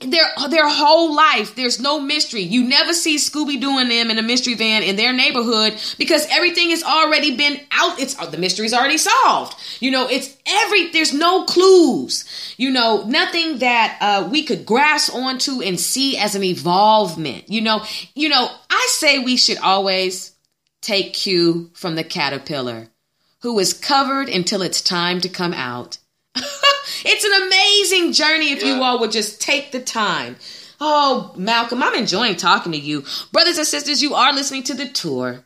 their their whole life there's no mystery. You never see scooby doing them in a mystery van in their neighborhood because everything has already been out. It's the mystery's already solved. You know it's every there's no clues. You know nothing that uh, we could grasp onto and see as an evolvement. You know you know i say we should always take cue from the caterpillar who is covered until it's time to come out it's an amazing journey if you all would just take the time. Oh, Malcolm, I'm enjoying talking to you. Brothers and sisters, you are listening to the tour.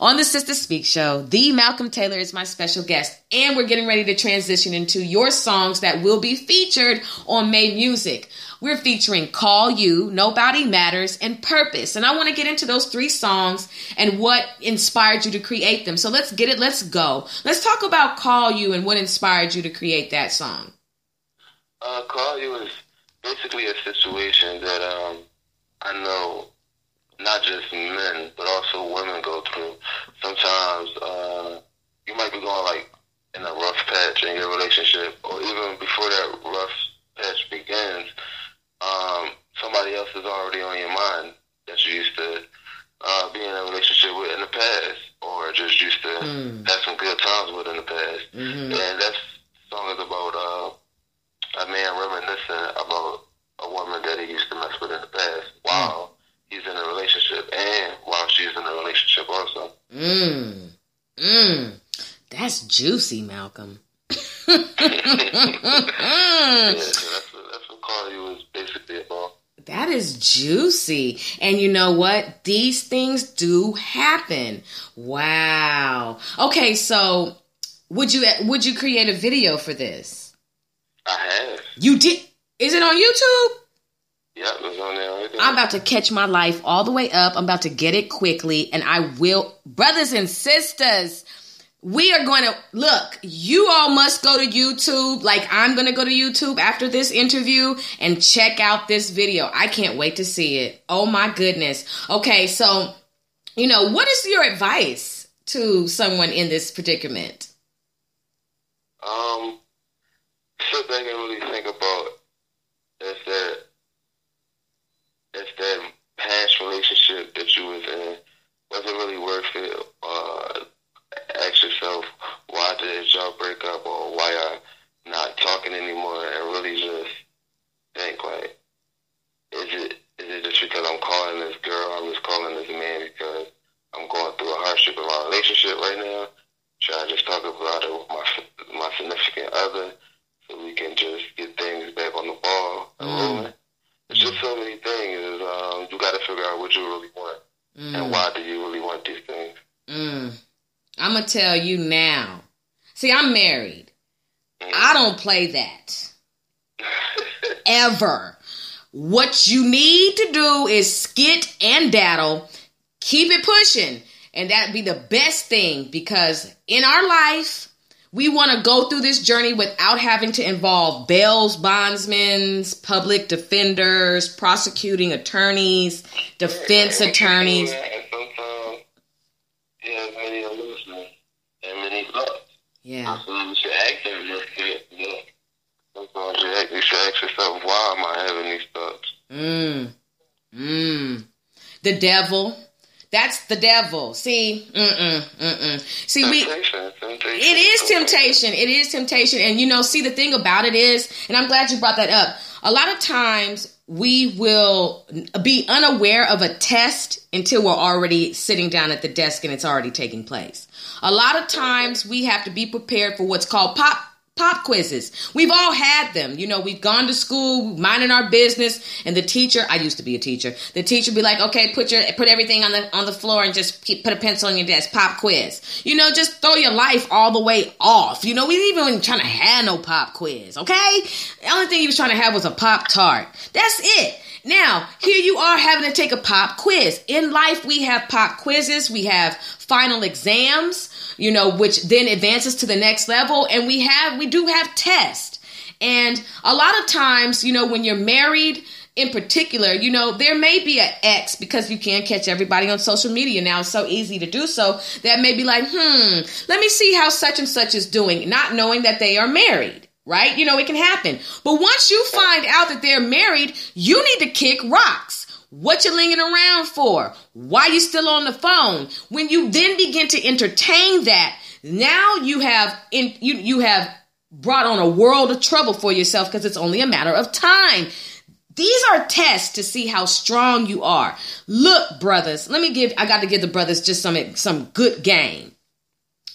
On the Sister Speak Show, the Malcolm Taylor is my special guest, and we're getting ready to transition into your songs that will be featured on May Music. We're featuring Call You, Nobody Matters, and Purpose. And I want to get into those three songs and what inspired you to create them. So let's get it, let's go. Let's talk about Call You and what inspired you to create that song. Uh, you is basically a situation that um, I know not just men but also women go through. Sometimes uh, you might be going like in a rough patch in your relationship, or even before that rough patch begins, um, somebody else is already on your mind that you used to uh, be in a relationship with in the past, or just used to Mm. have some good times with in the past. Mhm. And that song is about uh, a man reminiscing about a woman that he used to mess with in the past while he's in a relationship and while she's in a relationship also. Mmm. Mmm. That's juicy, Malcolm. Yeah, that's what, that's what Call You basically about. That is juicy. And you know what? These things do happen. Wow. Okay, so would you would you create a video for this? I have. You did? Is it on YouTube? Yep, it's on there right there. I'm about to catch my life all the way up. I'm about to get it quickly, and I will, brothers and sisters. We are going to look. You all must go to YouTube, like I'm going to go to YouTube after this interview and check out this video. I can't wait to see it. Oh my goodness. Okay, so you know, what is your advice to someone in this predicament? Um, sit back and really think about is that is that past relationship that you was in was it really worth it? Uh, ask yourself why did y'all break up or why y'all not talking anymore and really just think like is it is it just because I'm calling this girl I was calling this man because I'm going through a hardship in my relationship right now? Should I just talk about it with my my significant other so we can just get things back on the ball and Mm. rolling? It's just so many things. Um, you got to figure out what you really want and why do you really want these things. Mm. I'm gonna tell you now. See, I'm married. I don't play that ever. What you need to do is skit and daddle, keep it pushing, and that'd be the best thing because in our life, we want to go through this journey without having to involve bails, bondsmen, public defenders, prosecuting attorneys, defense attorneys. And sometimes you have many illusions and many thoughts. Yeah. So you should ask them real quick, you. Sometimes you, should ask yourself, why am I having these thoughts? Mm. Mm. The devil. That's the devil. See, mm-mm, mm-mm. See, we. Temptation, temptation. It is temptation. It is temptation. And you know, see, the thing about it is, and I'm glad you brought that up. A lot of times we will be unaware of a test until we're already sitting down at the desk and it's already taking place. A lot of times we have to be prepared for what's called pop pop quizzes. We've all had them. You know, we've gone to school, minding our business, and the teacher, I used to be a teacher. The teacher be like, "Okay, put your put everything on the on the floor and just keep, put a pencil on your desk. Pop quiz. You know, just throw your life all the way off. You know, we even wasn't trying to have no pop quiz. Okay, the only thing he was trying to have was a pop tart. That's it. Now, here you are having to take a pop quiz. In life, we have pop quizzes, we have final exams, you know, which then advances to the next level, and we have we do have tests. And a lot of times, you know, when you're married, in particular, you know, there may be an ex because you can't catch everybody on social media now. It's so easy to do so that may be like, hmm, let me see how such and such is doing, not knowing that they are married right? You know, it can happen. But once you find out that they're married, you need to kick rocks. What you lingering around for? Why you still on the phone? When you then begin to entertain that, now you have in you you have brought on a world of trouble for yourself because it's only a matter of time. These are tests to see how strong you are. Look, brothers, let me give I got to give the brothers just some some good game.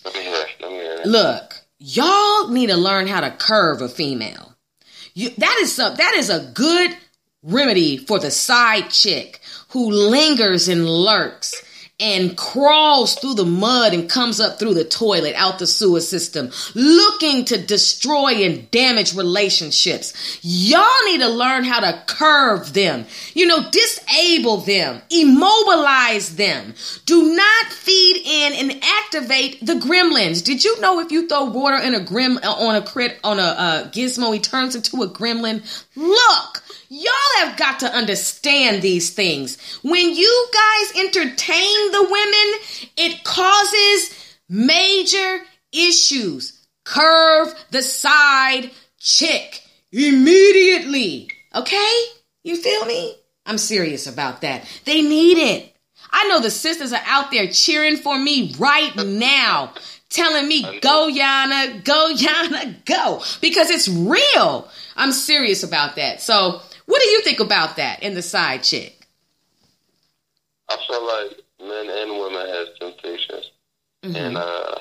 Let me hear. Let me hear. Look, y'all need to learn how to curve a female. You, that is some, that is a good remedy for the side chick who lingers and lurks and crawls through the mud and comes up through the toilet out the sewer system looking to destroy and damage relationships. Y'all need to learn how to curve them. You know, disable them, immobilize them. Do not feed in and activate the gremlins. Did you know if you throw water in a grim on a crit on a uh, gizmo, he turns into a gremlin? Look, Y'all have got to understand these things. When you guys entertain the women, it causes major issues. Curve the side chick immediately. Okay? You feel me? I'm serious about that. They need it. I know the sisters are out there cheering for me right now, telling me, go, Yana, go, Yana, go, because it's real. I'm serious about that. So, what do you think about that in the side chick? I feel like men and women have temptations, and uh,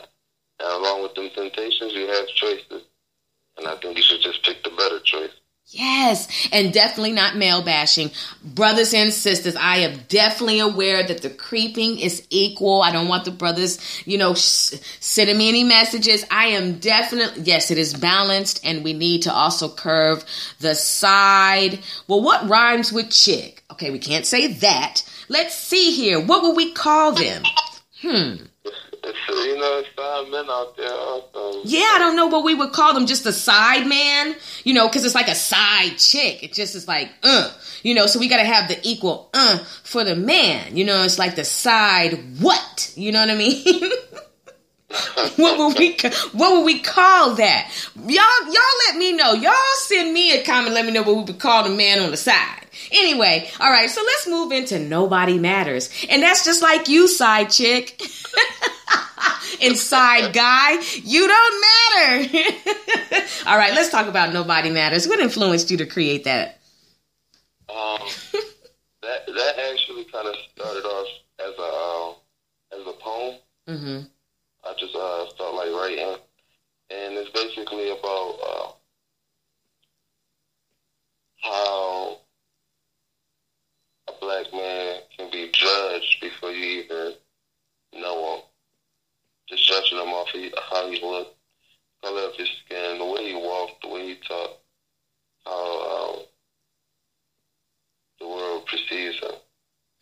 and along with them temptations, you have choices, and I think you should just pick the better choice. Yes, and definitely not male bashing. Brothers and sisters, I am definitely aware that the creeping is equal. I don't want the brothers, you know, sh- sending me any messages. I am definitely, yes, it is balanced, and we need to also curve the side. Well, what rhymes with chick? Okay, we can't say that. Let's see here. What would we call them? Hmm. It's, you know, five men out there. Also. Yeah, I don't know what we would call them. Just a side man, you know, because it's like a side chick. It just is like, uh, you know. So we got to have the equal uh for the man. You know, it's like the side what. You know what I mean? what would we what would we call that? Y'all y'all let me know. Y'all send me a comment. Let me know what we would call the man on the side. Anyway, all right. So let's move into nobody matters, and that's just like you, side chick. Inside guy, you don't matter. all right, let's talk about nobody matters. What influenced you to create that? Um, that that actually kind of started off as a uh, as a poem. Mm-hmm. I just uh, felt like writing, and it's basically about uh, how a black man can be judged before you even know him. Just judging him off of how he look, color of his skin, the way he walked, the way he talked, how um, the world perceives him.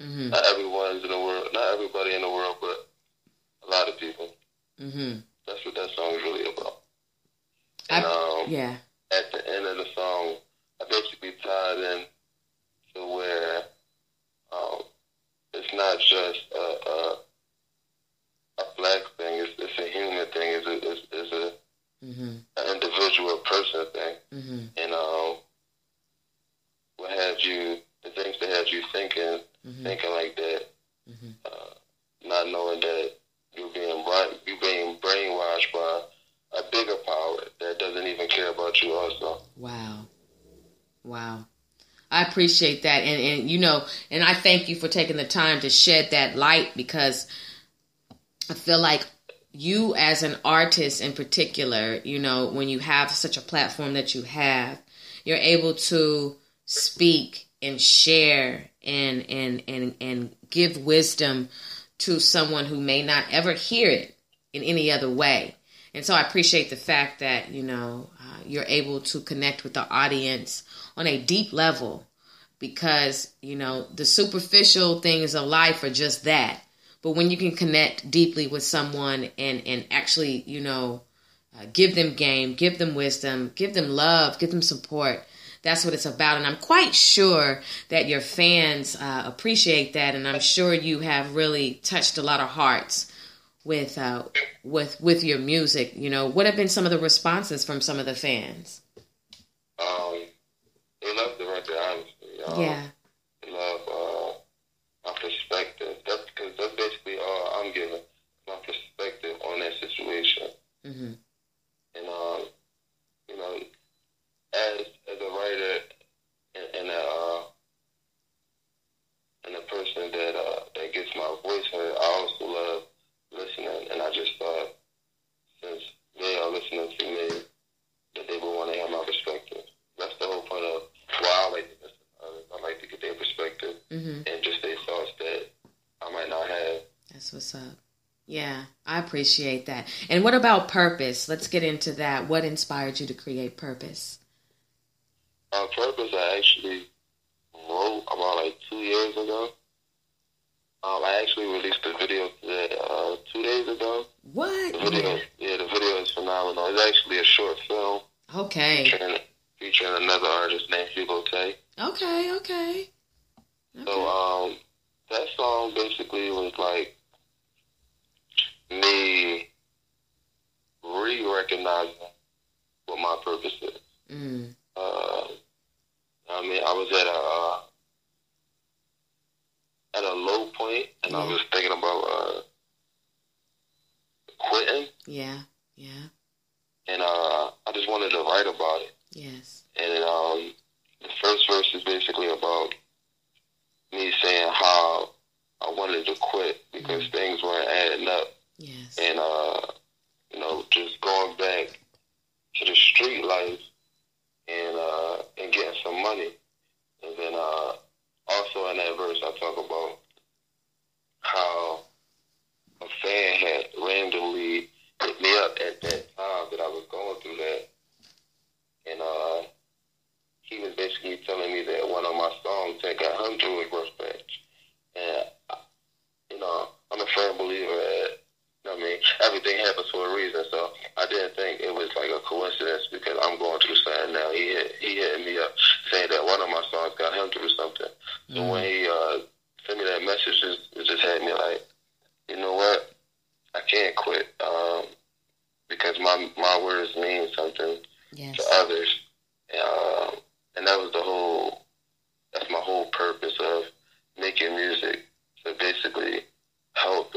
Mm-hmm. Not everyone's in the world, not everybody in the world, but a lot of people. Mm-hmm. That's what that song is really about. I- And um, Yeah. at the end of the song, I basically tied in to where um, it's not just a, a, a black thing; it's, it's a human thing. It's a, it's, it's a Mm-hmm. an individual person thing. Mm-hmm. And um, what had you, the things that had you thinking, Mm-hmm. thinking like that, Mhm. uh, not knowing that you're being bra- you being brainwashed by a bigger power that doesn't even care about you. Also, Wow. Wow. I appreciate that. And, and, you know, and I thank you for taking the time to shed that light because I feel like you, as an artist in particular, you know, when you have such a platform that you have, you're able to speak and share and, and, and, and give wisdom to someone who may not ever hear it in any other way. And so I appreciate the fact that, you know, uh, you're able to connect with the audience on a deep level because, you know, the superficial things of life are just that. But when you can connect deeply with someone and, and actually, you know, uh, give them game, give them wisdom, give them love, give them support, that's what it's about. And I'm quite sure that your fans uh, appreciate that. And I'm sure you have really touched a lot of hearts with uh, with with your music. You know, what have been some of the responses from some of the fans? um, they love the record. Honestly, um, Yeah. they love uh, my perspective. That's because that's basically all I'm giving my perspective on that situation. Mm-hmm. and um, you know, as as a writer and, and a uh, and a person that uh, that gets my voice heard, I also love listening, and I just thought since they are listening to me, that they would want to hear my perspective. That's the whole point of why I like to listen. to others. I like to get their perspective hmm and just their thoughts that I might not have. That's what's up. Yeah, I appreciate that. And what about purpose? Let's get into that. What inspired you to create purpose? On purpose, I actually wrote about like two years ago. Um, I actually released the video today, uh, two days ago. What? The video, yeah, the video is phenomenal. It's actually a short film Okay. featuring, featuring another artist named Hugo Tay. Okay. Okay. So, um, that song basically was like me re-recognizing what my purpose is. Mm. uh, I mean, I was at a uh, at a low point, and I was thinking about uh, quitting, Yeah. Yeah. and uh, I just wanted to write about it. Yes. And um, the first verse is basically about me saying how I wanted to quit because things weren't adding up, Yes. and uh, you know, just going back to the street life and uh, and getting some money. And then uh, also in that verse, I talk about how a fan had randomly hit me up at that time that I was going through that. And uh, he was basically telling me that one of my songs had got him through a growth patch. And, you know, I'm a firm believer that, I mean, everything happens for a reason. So I didn't think it was like a coincidence because I'm going through something now. He hit, he hit me up saying that one of my songs got him through something. So mm-hmm. when he uh, sent me that message, it just had me like, you know what? I can't quit um, because my my words mean something yes. to others. Uh, and that was the whole. That's my whole purpose of making music to basically help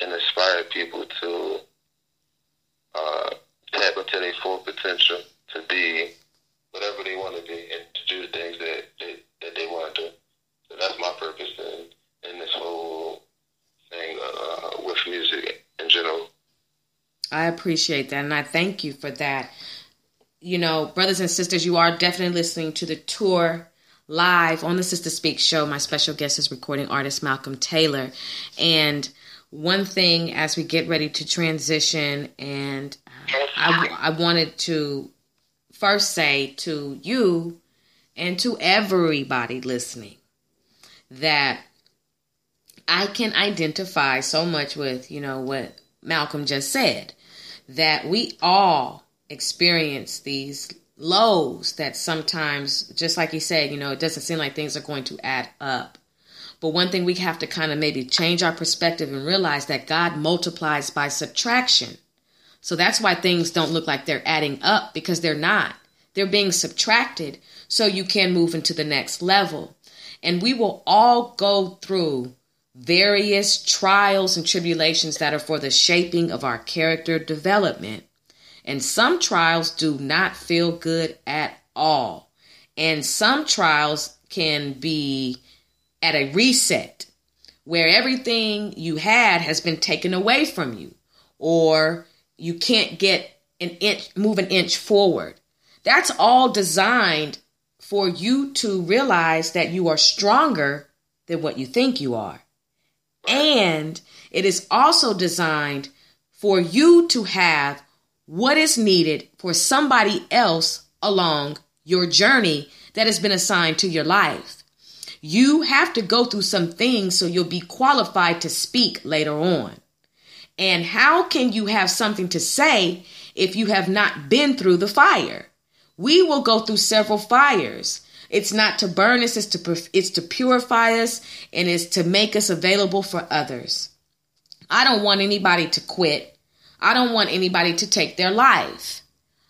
and inspire people to uh, tap into their full potential to be whatever they want to be and to do the things that they, that they want to do. So that's my purpose in, in this whole thing uh, with music in general. I appreciate that and I thank you for that you know, brothers and sisters, you are definitely listening to the tour live on the Sister Speak show. My special guest is recording artist Malcolm Taylor. And one thing as we get ready to transition, and uh, I, I wanted to first say to you and to everybody listening that I can identify so much with, you know, what Malcolm just said, that we all experience these lows that sometimes, just like you said, you know, it doesn't seem like things are going to add up. But one thing we have to kind of maybe change our perspective and realize that God multiplies by subtraction. So that's why things don't look like they're adding up because they're not. They're being subtracted so you can move into the next level. And we will all go through various trials and tribulations that are for the shaping of our character development. And some trials do not feel good at all. And some trials can be at a reset where everything you had has been taken away from you or you can't get an inch move an inch forward. That's all designed for you to realize that you are stronger than what you think you are. And it is also designed for you to have what is needed for somebody else along your journey that has been assigned to your life. You have to go through some things so you'll be qualified to speak later on. And how can you have something to say if you have not been through the fire? We will go through several fires. It's not to burn us, it's to, it's to purify us, and it's to make us available for others. I don't want anybody to quit. I don't want anybody to take their life.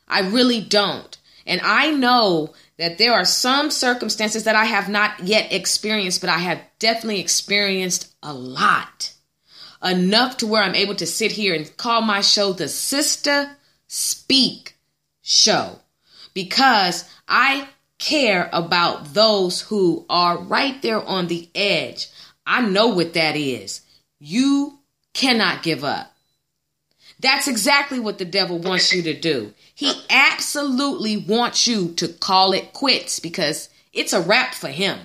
I really don't. And I know that there are some circumstances that I have not yet experienced, but I have definitely experienced a lot. Enough to where I'm able to sit here and call my show the Sister Speak Show because I care about those who are right there on the edge. I know what that is. You cannot give up. That's exactly what the devil wants you to do. He absolutely wants you to call it quits because it's a wrap for him.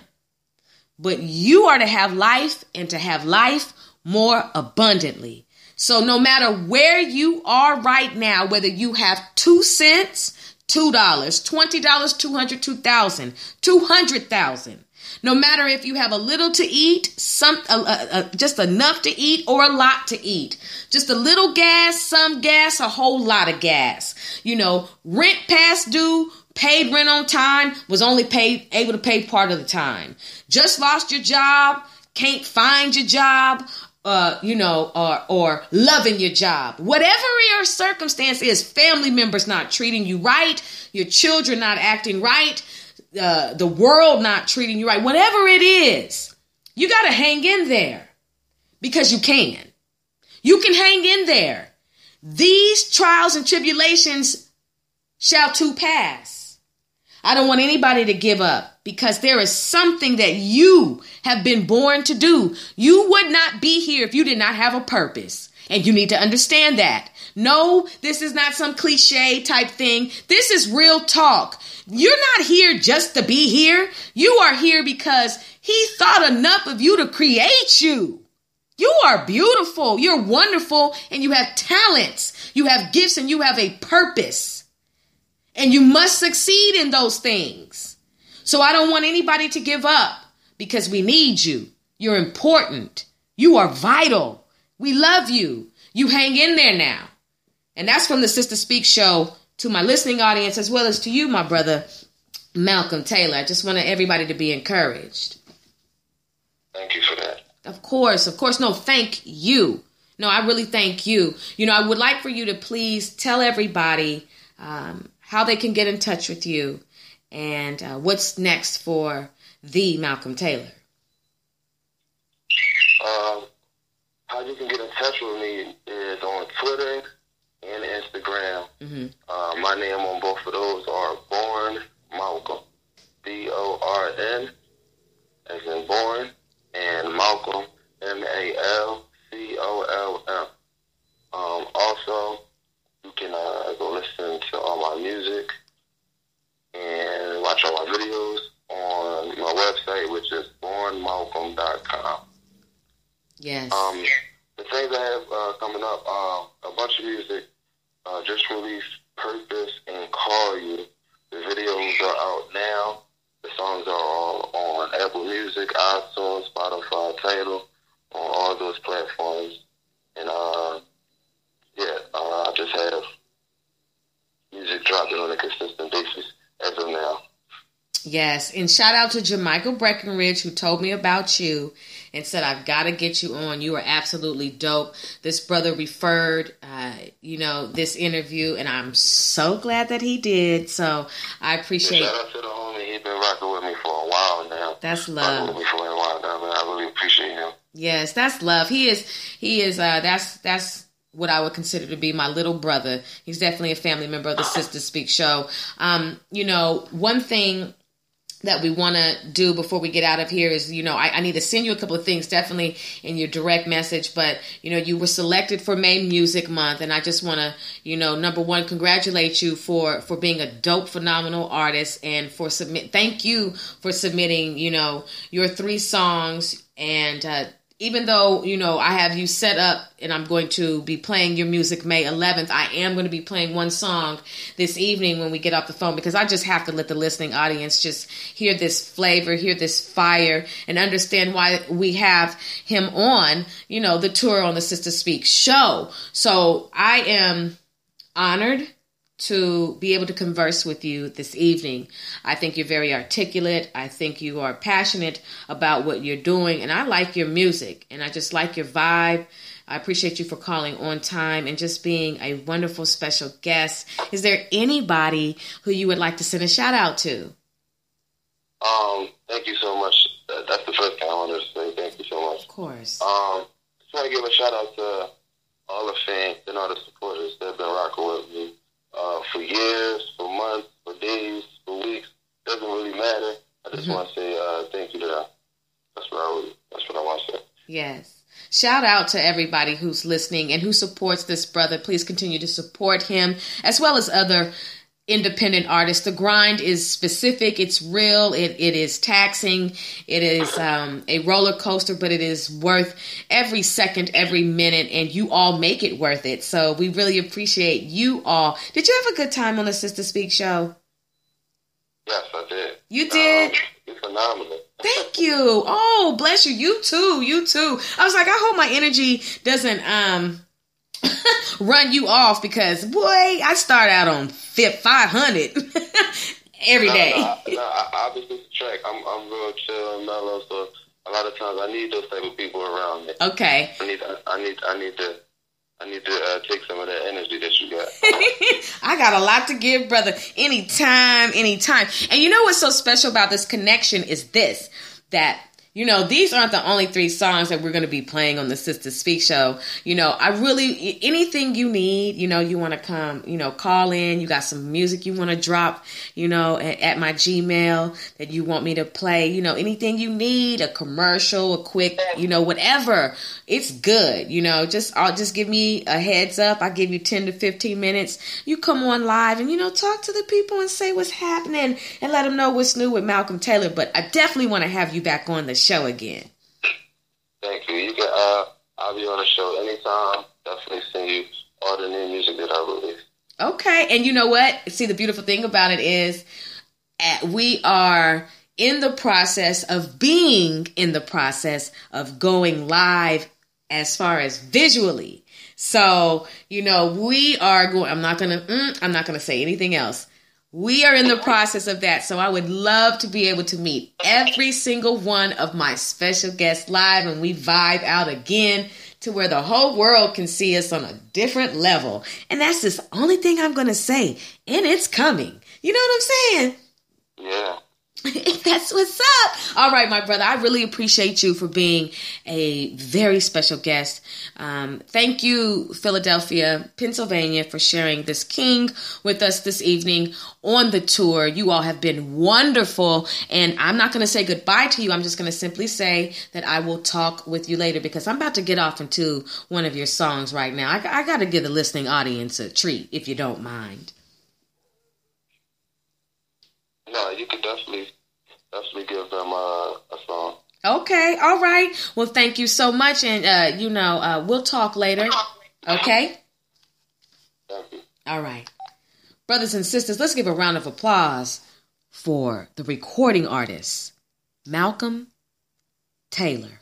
But you are to have life and to have life more abundantly. So no matter where you are right now, whether you have two cents, two dollars, twenty dollars, two hundred, two thousand, two hundred thousand, no matter if you have a little to eat, some uh, uh, uh, just enough to eat, or a lot to eat, just a little gas, some gas, a whole lot of gas. You know, rent past due, paid rent on time, was only paid able to pay part of the time. Just lost your job, can't find your job, uh, you know, or or loving your job. Whatever your circumstance is, family members not treating you right, your children not acting right, uh, the world not treating you right, whatever it is, you got to hang in there because you can. You can hang in there. These trials and tribulations shall too pass. I don't want anybody to give up because there is something that you have been born to do. You would not be here if you did not have a purpose. And you need to understand that. No, this is not some cliche type thing. This is real talk. You're not here just to be here. You are here because he thought enough of you to create you. You are beautiful. You're wonderful and you have talents. You have gifts and you have a purpose. And you must succeed in those things. So I don't want anybody to give up because we need you. You're important. You are vital. We love you. You hang in there now. And that's from the Sister Speak show to my listening audience as well as to you, my brother Malcolm Taylor. I just wanted everybody to be encouraged. Thank you for that. Of course, of course. No, thank you. No, I really thank you. You know, I would like for you to please tell everybody um, how they can get in touch with you and uh, what's next for the Malcolm Taylor. Um, how you can get in touch with me is on Twitter and Instagram. Mm-hmm. Uh, my name on both of those are Born Malcolm. B O R N as in born and Malcolm M A L C O L M. Um, also, you can uh, go listen to all my music and watch all my videos on my website, which is bornmalcolm.com. Yes. Um, the things I have uh, coming up, uh, a bunch of music. Uh, just released Purpose and Call You. The videos are out now. The songs are all on Apple Music, iTunes, Spotify, Tidal, on all those platforms. And uh, yeah, uh, I just have music dropping on a consistent basis as of now. Yes, and shout out to Jamichael Breckenridge who told me about you and said I've got to get you on. You are absolutely dope. This brother referred, uh, you know, this interview, and I'm so glad that he did. So I appreciate. Shout out to the homie. He's been rocking with me for a while now. That's Rocking love. with me for a while now, man. I really appreciate him. Yes, that's love. He is. He is. Uh, that's that's what I would consider to be my little brother. He's definitely a family member of the Sister Speak show. Um, you know, one thing that we want to do before we get out of here is, you know, I, I, need to send you a couple of things definitely in your direct message, but, you know, you were selected for May Music Month. And I just want to, you know, number one, congratulate you for, for being a dope, phenomenal artist and for submit. Thank you for submitting, you know, your three songs and, uh, even though you know I have you set up and I'm going to be playing your music May 11th, I am going to be playing one song this evening when we get off the phone because I just have to let the listening audience just hear this flavor, hear this fire, and understand why we have him on, you know, the tour on the Sister Speak show. So I am honored to be able to converse with you this evening. I think you're very articulate. I think you are passionate about what you're doing, and I like your music, and I just like your vibe. I appreciate you for calling on time and just being a wonderful special guest. Is there anybody who you would like to send a shout out to? Um, thank you so much. That's the first thing I wanted to say. Thank you so much. Of course. Um, just want to give a shout out to all the fans and all the supporters that have been rocking with me uh, for years, for months, for days, for weeks. Doesn't really matter. I just Mhm. want to say uh, thank you to them. That's what I would, that's what I want to say. Yes. Shout out to everybody who's listening and who supports this brother. Please continue to support him as well as other independent artist The grind is specific, it's real, it, it is taxing, it is um, a roller coaster, but it is worth every second, every minute, and you all make it worth it. So we really appreciate you all. Did you have a good time on the Sister Speak show? Yes, I did. You did? Um, phenomenal. Thank you. Oh, bless you. You too. You too. I was like, I hope my energy doesn't um run you off because boy, I start out on five hundred every No, day. No, no, I, I'll be track. I'm, I'm real chill and mellow, so a lot of times I need those type of people around me. Okay. I need, I need, I need to, I need to uh, take some of that energy that you got. I got a lot to give, brother. Anytime, anytime. And you know what's so special about this connection is this that you know, these aren't the only three songs that we're going to be playing on the Sister Speak show. You know, I really, anything you need, you know, you want to come, you know, call in, you got some music you want to drop, you know, at, at, my Gmail that you want me to play, you know, anything you need, a commercial, a quick, you know, whatever, it's good. You know, just, I'll just give me a heads up. I give you 10 to 15 minutes. You come on live and, you know, talk to the people and say what's happening and let them know what's new with Malcolm Taylor. But I definitely want to have you back on the show again. Thank you. You can. Uh, I'll be on the show anytime. Definitely send you all the new music that I release. Okay, and you know what? See, the beautiful thing about it is, at, we are in the process of being in the process of going live as far as visually. So, you know, we are going, I'm not going to, mm, I'm not going to say anything else. We are in the process of that. So I would love to be able to meet every single one of my special guests live and we vibe out again to where the whole world can see us on a different level. And that's the only thing I'm going to say. And it's coming. You know what I'm saying? Yeah. That's what's up. All right, my brother. I really appreciate you for being a very special guest. Um, thank you, Philadelphia, Pennsylvania, for sharing this king with us this evening on the tour. You all have been wonderful. And I'm not going to say goodbye to you. I'm just going to simply say that I will talk with you later because I'm about to get off into one of your songs right now. I, I got to give the listening audience a treat, if you don't mind. No, you could definitely definitely give them uh, a song. Okay, all right. Well, thank you so much, and uh, you know, uh, we'll talk later. Okay. Thank you. All right, brothers and sisters, let's give a round of applause for the recording artist, Malcolm Taylor.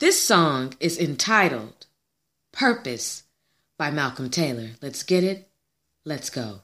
This song is entitled Purpose by Malcolm Taylor. Let's get it. Let's go.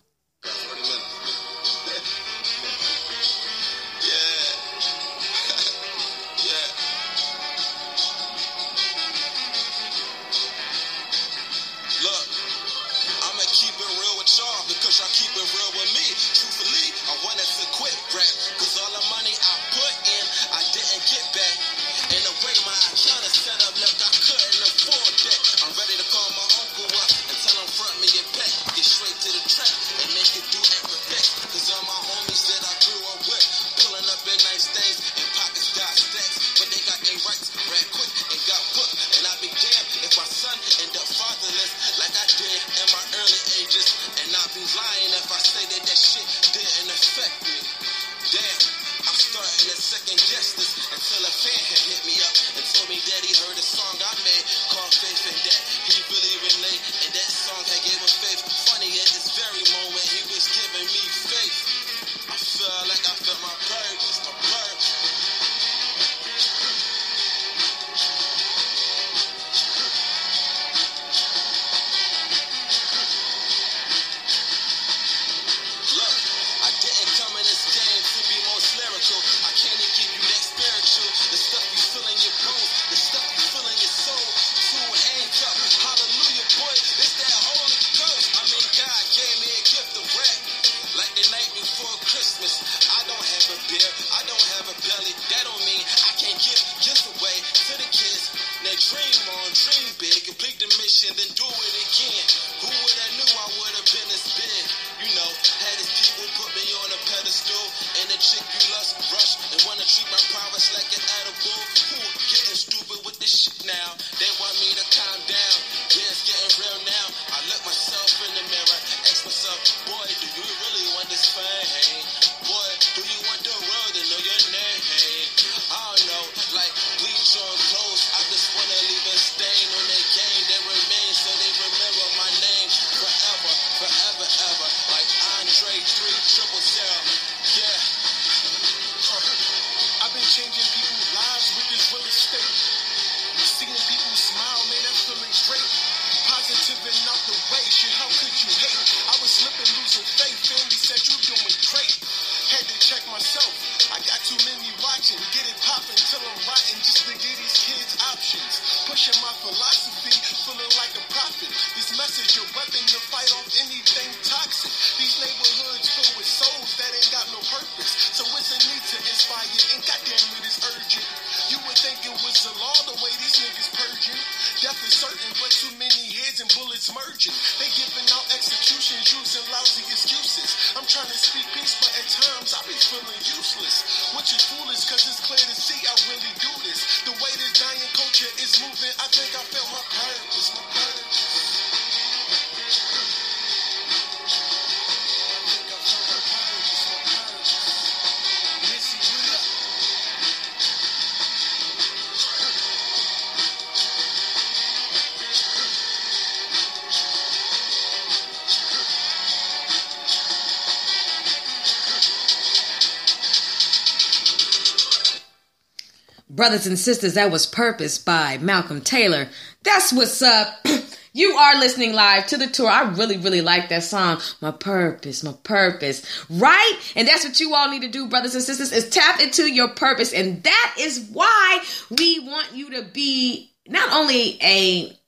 Brothers and sisters, that was Purpose by Malcolm Taylor. That's what's up. You are listening live to the tour. I really, really like that song. My purpose, my purpose. Right? And that's what you all need to do, brothers and sisters, is tap into your purpose. And that is why we want you to be not only a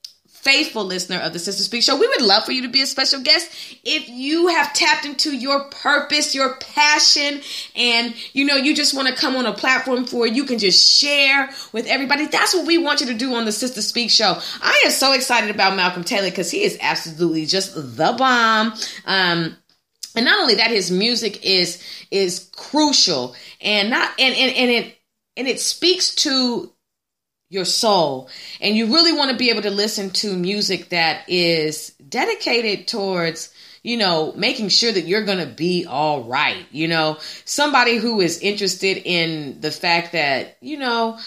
faithful listener of the Sister Speak Show, we would love for you to be a special guest if you have tapped into your purpose, your passion, and you know you just want to come on a platform for. You can just share with everybody. That's what we want you to do on the Sister Speak Show. I am so excited about Malcolm Taylor because he is absolutely just the bomb. Um, and not only that, his music is is crucial and not and and, and it and it speaks to your soul. And you really want to be able to listen to music that is dedicated towards, you know, making sure that you're going to be all right. You know, somebody who is interested in the fact that, you know,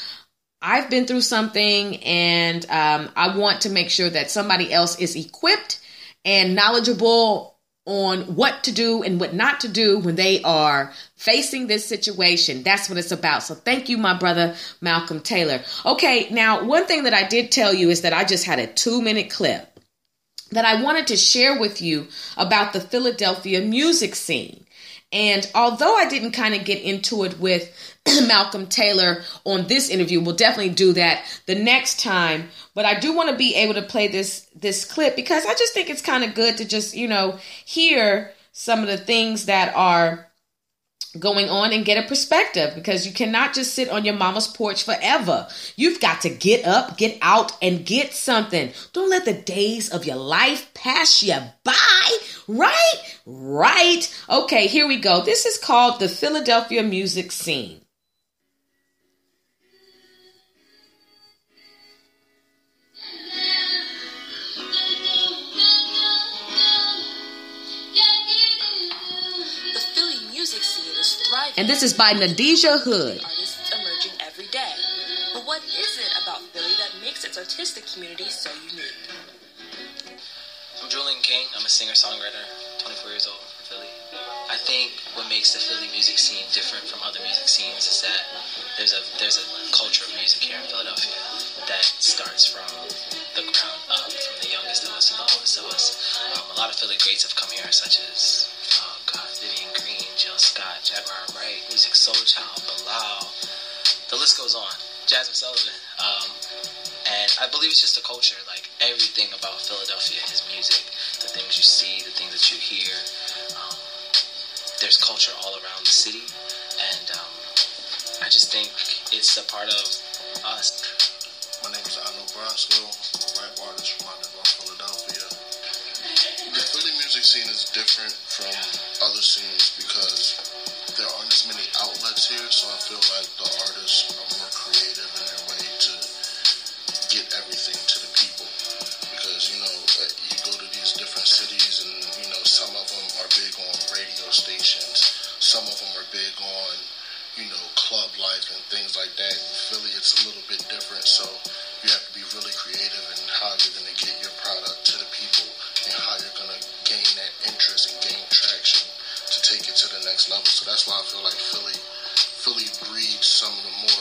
I've been through something and um, I want to make sure that somebody else is equipped and knowledgeable on what to do and what not to do when they are facing this situation. That's what it's about. So thank you, my brother, Malcolm Taylor. Okay, now, one thing that I did tell you is that I just had a two minute clip that I wanted to share with you about the Philadelphia music scene. And although I didn't kind of get into it with Malcolm Taylor on this interview, we'll definitely do that the next time. But I do want to be able to play this this clip because I just think it's kind of good to just, you know, hear some of the things that are going on and get a perspective because you cannot just sit on your mama's porch forever. You've got to get up, get out, and get something. Don't let the days of your life pass you by. Right? Right. Okay, here we go. This is called the Philadelphia music scene. And this is by Nadija Hood. Artists emerging every day. But what is it about Philly that makes its artistic community so unique? I'm Julian King. I'm a singer-songwriter, 24 years old from Philly. I think what makes the Philly music scene different from other music scenes is that there's a there's a culture of music here in Philadelphia that starts from the ground up, from the youngest of us to the oldest of us. Um, a lot of Philly greats have come here, such as Jaguar Wright, Musiq Soulchild, Bilal. The list goes on. Jazmine Sullivan. Um, and I believe it's just a culture. Like everything about Philadelphia is music. The things you see, the things that you hear. Um, there's culture all around the city, and um, I just think it's a part of us. My name is Arnold Brasco. I'm a rap artist from out of Philadelphia. The Philly music scene is different from other scenes because as many outlets here, so I feel like the artists are more creative in their way to get everything to the people. Because, you know, uh, you go to these different cities and, you know, some of them are big on radio stations, some of them are big on, you know, club life and things like that. In Philly, it's a little bit different, so that's why I feel like Philly, Philly breeds some of the more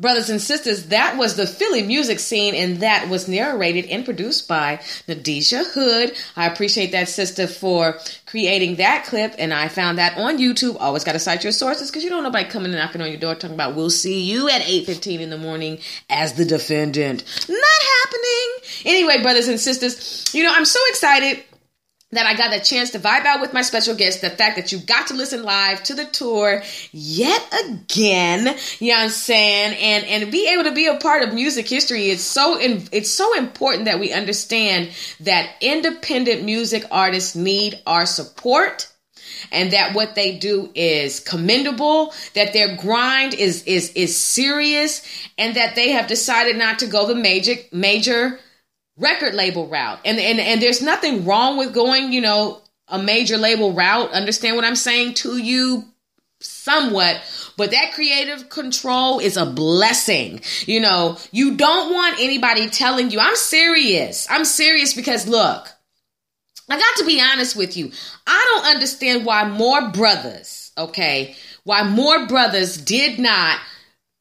Brothers and sisters, that was the Philly music scene, and that was narrated and produced by Nadisha Hood. I appreciate that sister for creating that clip, and I found that on YouTube. Always got to cite your sources because you don't know nobody coming and knocking on your door talking about we'll see you at eight fifteen in the morning as the defendant. Not happening. Anyway, brothers and sisters, you know I'm so excited that I got a chance to vibe out with my special guest. The fact that you got to listen live to the tour yet again, you know what I'm saying, and and be able to be a part of music history. It's so in, it's so important that we understand that independent music artists need our support and that what they do is commendable that their grind is is is serious and that they have decided not to go the major major record label route. And, and, and there's nothing wrong with going, you know, a major label route. Understand what I'm saying to you somewhat, but that creative control is a blessing. You know, you don't want anybody telling you, I'm serious. I'm serious because look, I got to be honest with you. I don't understand why more brothers, okay, why more brothers did not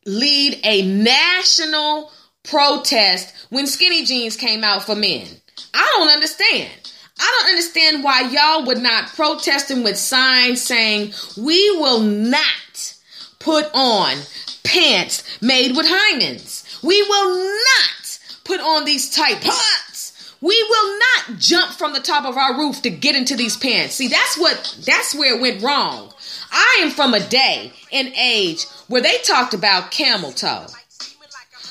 lead a national protest when skinny jeans came out for men. I don't understand. I don't understand why y'all would not protesting with signs saying we will not put on pants made with hymens. We will not put on these tight pants. We will not jump from the top of our roof to get into these pants. See, that's what that's where it went wrong. I am from a day and age where they talked about camel toe.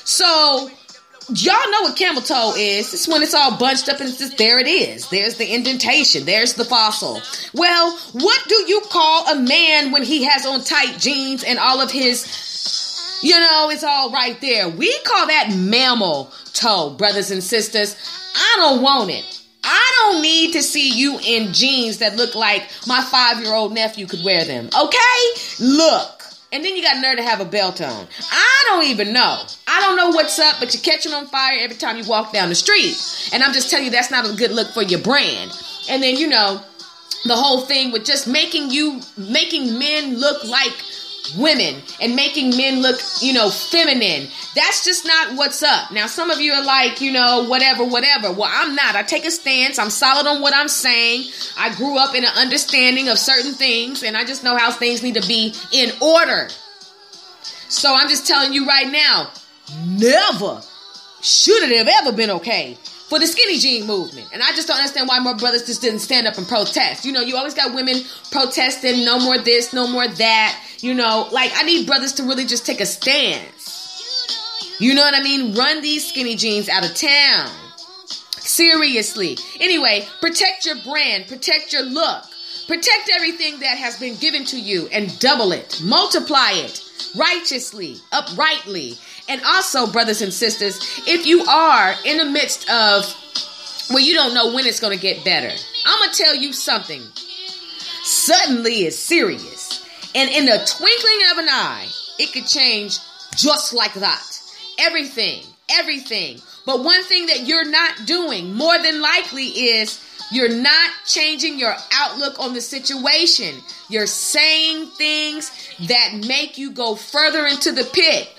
So y'all know what camel toe is. It's when it's all bunched up and it's just there it is. There's the indentation. There's the fossil. Well, what do you call a man when he has on tight jeans and all of his, you know, it's all right there? We call that mammal toe, brothers and sisters. I don't want it. I don't need to see you in jeans that look like my five year old nephew could wear them. Okay? Look. And then you got nerve to have a belt on. I don't even know. I don't know what's up, but you're catching on fire every time you walk down the street. And I'm just telling you, that's not a good look for your brand. And then, you know, the whole thing with just making you, making men look like women and making men look, you know, feminine. That's just not what's up. Now, some of you are like, you know, whatever, whatever. Well, I'm not. I take a stance. I'm solid on what I'm saying. I grew up in an understanding of certain things, and I just know how things need to be in order. So I'm just telling you right now, never should it have ever been okay for the skinny jean movement. And I just don't understand why more brothers just didn't stand up and protest. You know, you always got women protesting, no more this, no more that. You know, like I need brothers to really just take a stance. You know what I mean? Run these skinny jeans out of town. Seriously. Anyway, protect your brand, protect your look, protect everything that has been given to you and double it, multiply it righteously, uprightly. And also, brothers and sisters, if you are in the midst of where you don't know when it's going to get better, I'm going to tell you something. Suddenly it's serious. And in the twinkling of an eye, it could change just like that. Everything, everything. But one thing that you're not doing more than likely is you're not changing your outlook on the situation. You're saying things that make you go further into the pit.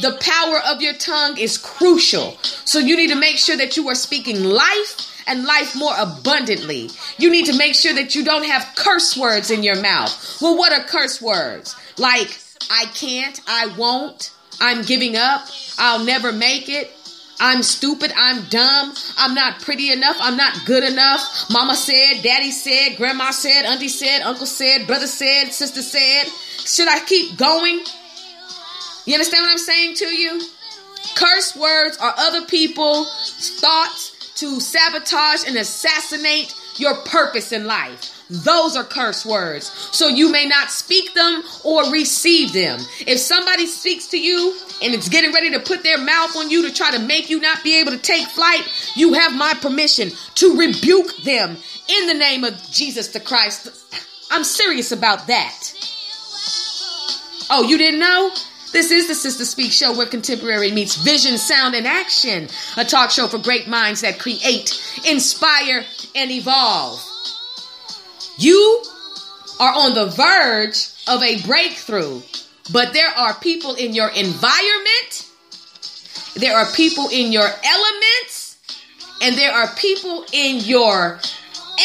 The power of your tongue is crucial. So you need to make sure that you are speaking life and life more abundantly. You need to make sure that you don't have curse words in your mouth. Well, what are curse words? Like, I can't, I won't, I'm giving up, I'll never make it, I'm stupid. I'm dumb. I'm not pretty enough. I'm not good enough. Mama said, daddy said, grandma said, auntie said, uncle said, brother said, sister said. Should I keep going? You understand what I'm saying to you? Curse words are other people's thoughts to sabotage and assassinate your purpose in life. Those are curse words. So you may not speak them or receive them. If somebody speaks to you and it's getting ready to put their mouth on you to try to make you not be able to take flight, you have my permission to rebuke them in the name of Jesus the Christ. I'm serious about that. Oh, you didn't know? This is the Sister Speak show where contemporary meets vision, sound, and action. A talk show for great minds that create, inspire, and evolve. You are on the verge of a breakthrough, but there are people in your environment, there are people in your elements, and there are people in your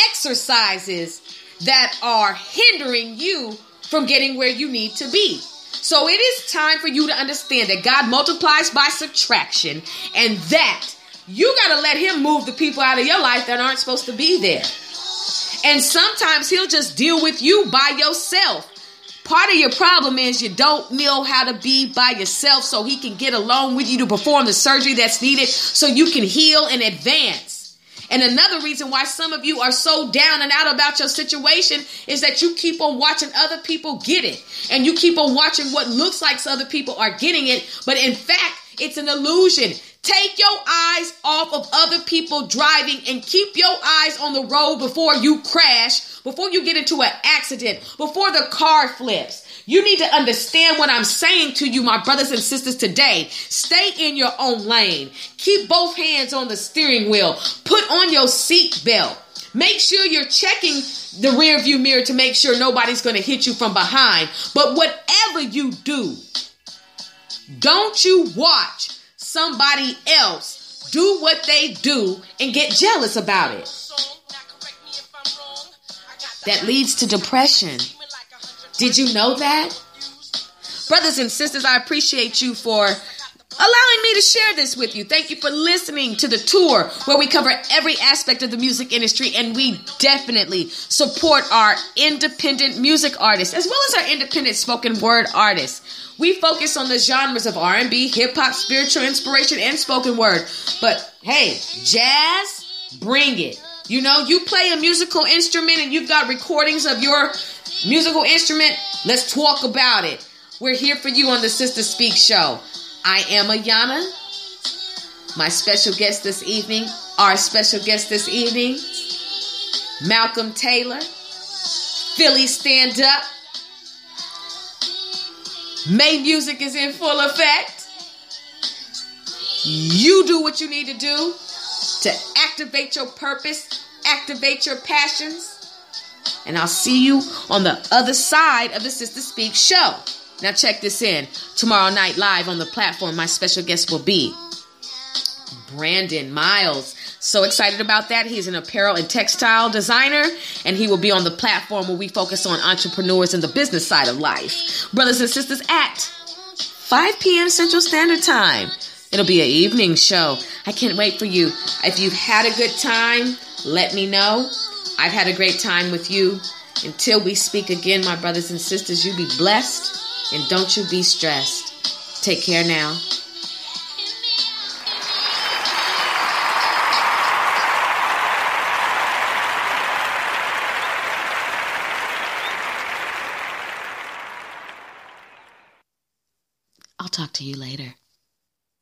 exercises that are hindering you from getting where you need to be. So it is time for you to understand that God multiplies by subtraction and that you got to let Him move the people out of your life that aren't supposed to be there. And sometimes He'll just deal with you by yourself. Part of your problem is you don't know how to be by yourself so He can get along with you to perform the surgery that's needed so you can heal and advance. And another reason why some of you are so down and out about your situation is that you keep on watching other people get it. And you keep on watching what looks like other people are getting it. But in fact, it's an illusion. Take your eyes off of other people driving and keep your eyes on the road before you crash, before you get into an accident, before the car flips. You need to understand what I'm saying to you, my brothers and sisters, today. Stay in your own lane. Keep both hands on the steering wheel. Put on your seat belt. Make sure you're checking the rear view mirror to make sure nobody's going to hit you from behind. But whatever you do, don't you watch somebody else do what they do and get jealous about it. That leads to depression. Did you know that? Brothers and sisters, I appreciate you for allowing me to share this with you. Thank you for listening to the tour where we cover every aspect of the music industry and we definitely support our independent music artists as well as our independent spoken word artists. We focus on the genres of R&B, hip hop, spiritual inspiration and spoken word. But hey, jazz, bring it. You know, you play a musical instrument and you've got recordings of your musical instrument. Let's talk about it. We're here for you on the Sister Speak show. I am Ayana. My special guest this evening, our special guest this evening, Malcolm Taylor. Philly Stand Up. May music is in full effect. You do what you need to do to activate your purpose, activate your passions. And I'll see you on the other side of the Sister Speak show. Now, check this in. Tomorrow night, live on the platform, my special guest will be Brandon Miles. So excited about that. He's an apparel and textile designer, and he will be on the platform where we focus on entrepreneurs and the business side of life. Brothers and sisters, at 5 p.m. Central Standard Time. It'll be an evening show. I can't wait for you. If you've had a good time, let me know. I've had a great time with you. Until we speak again, my brothers and sisters, you be blessed and don't you be stressed. Take care now. I'll talk to you later.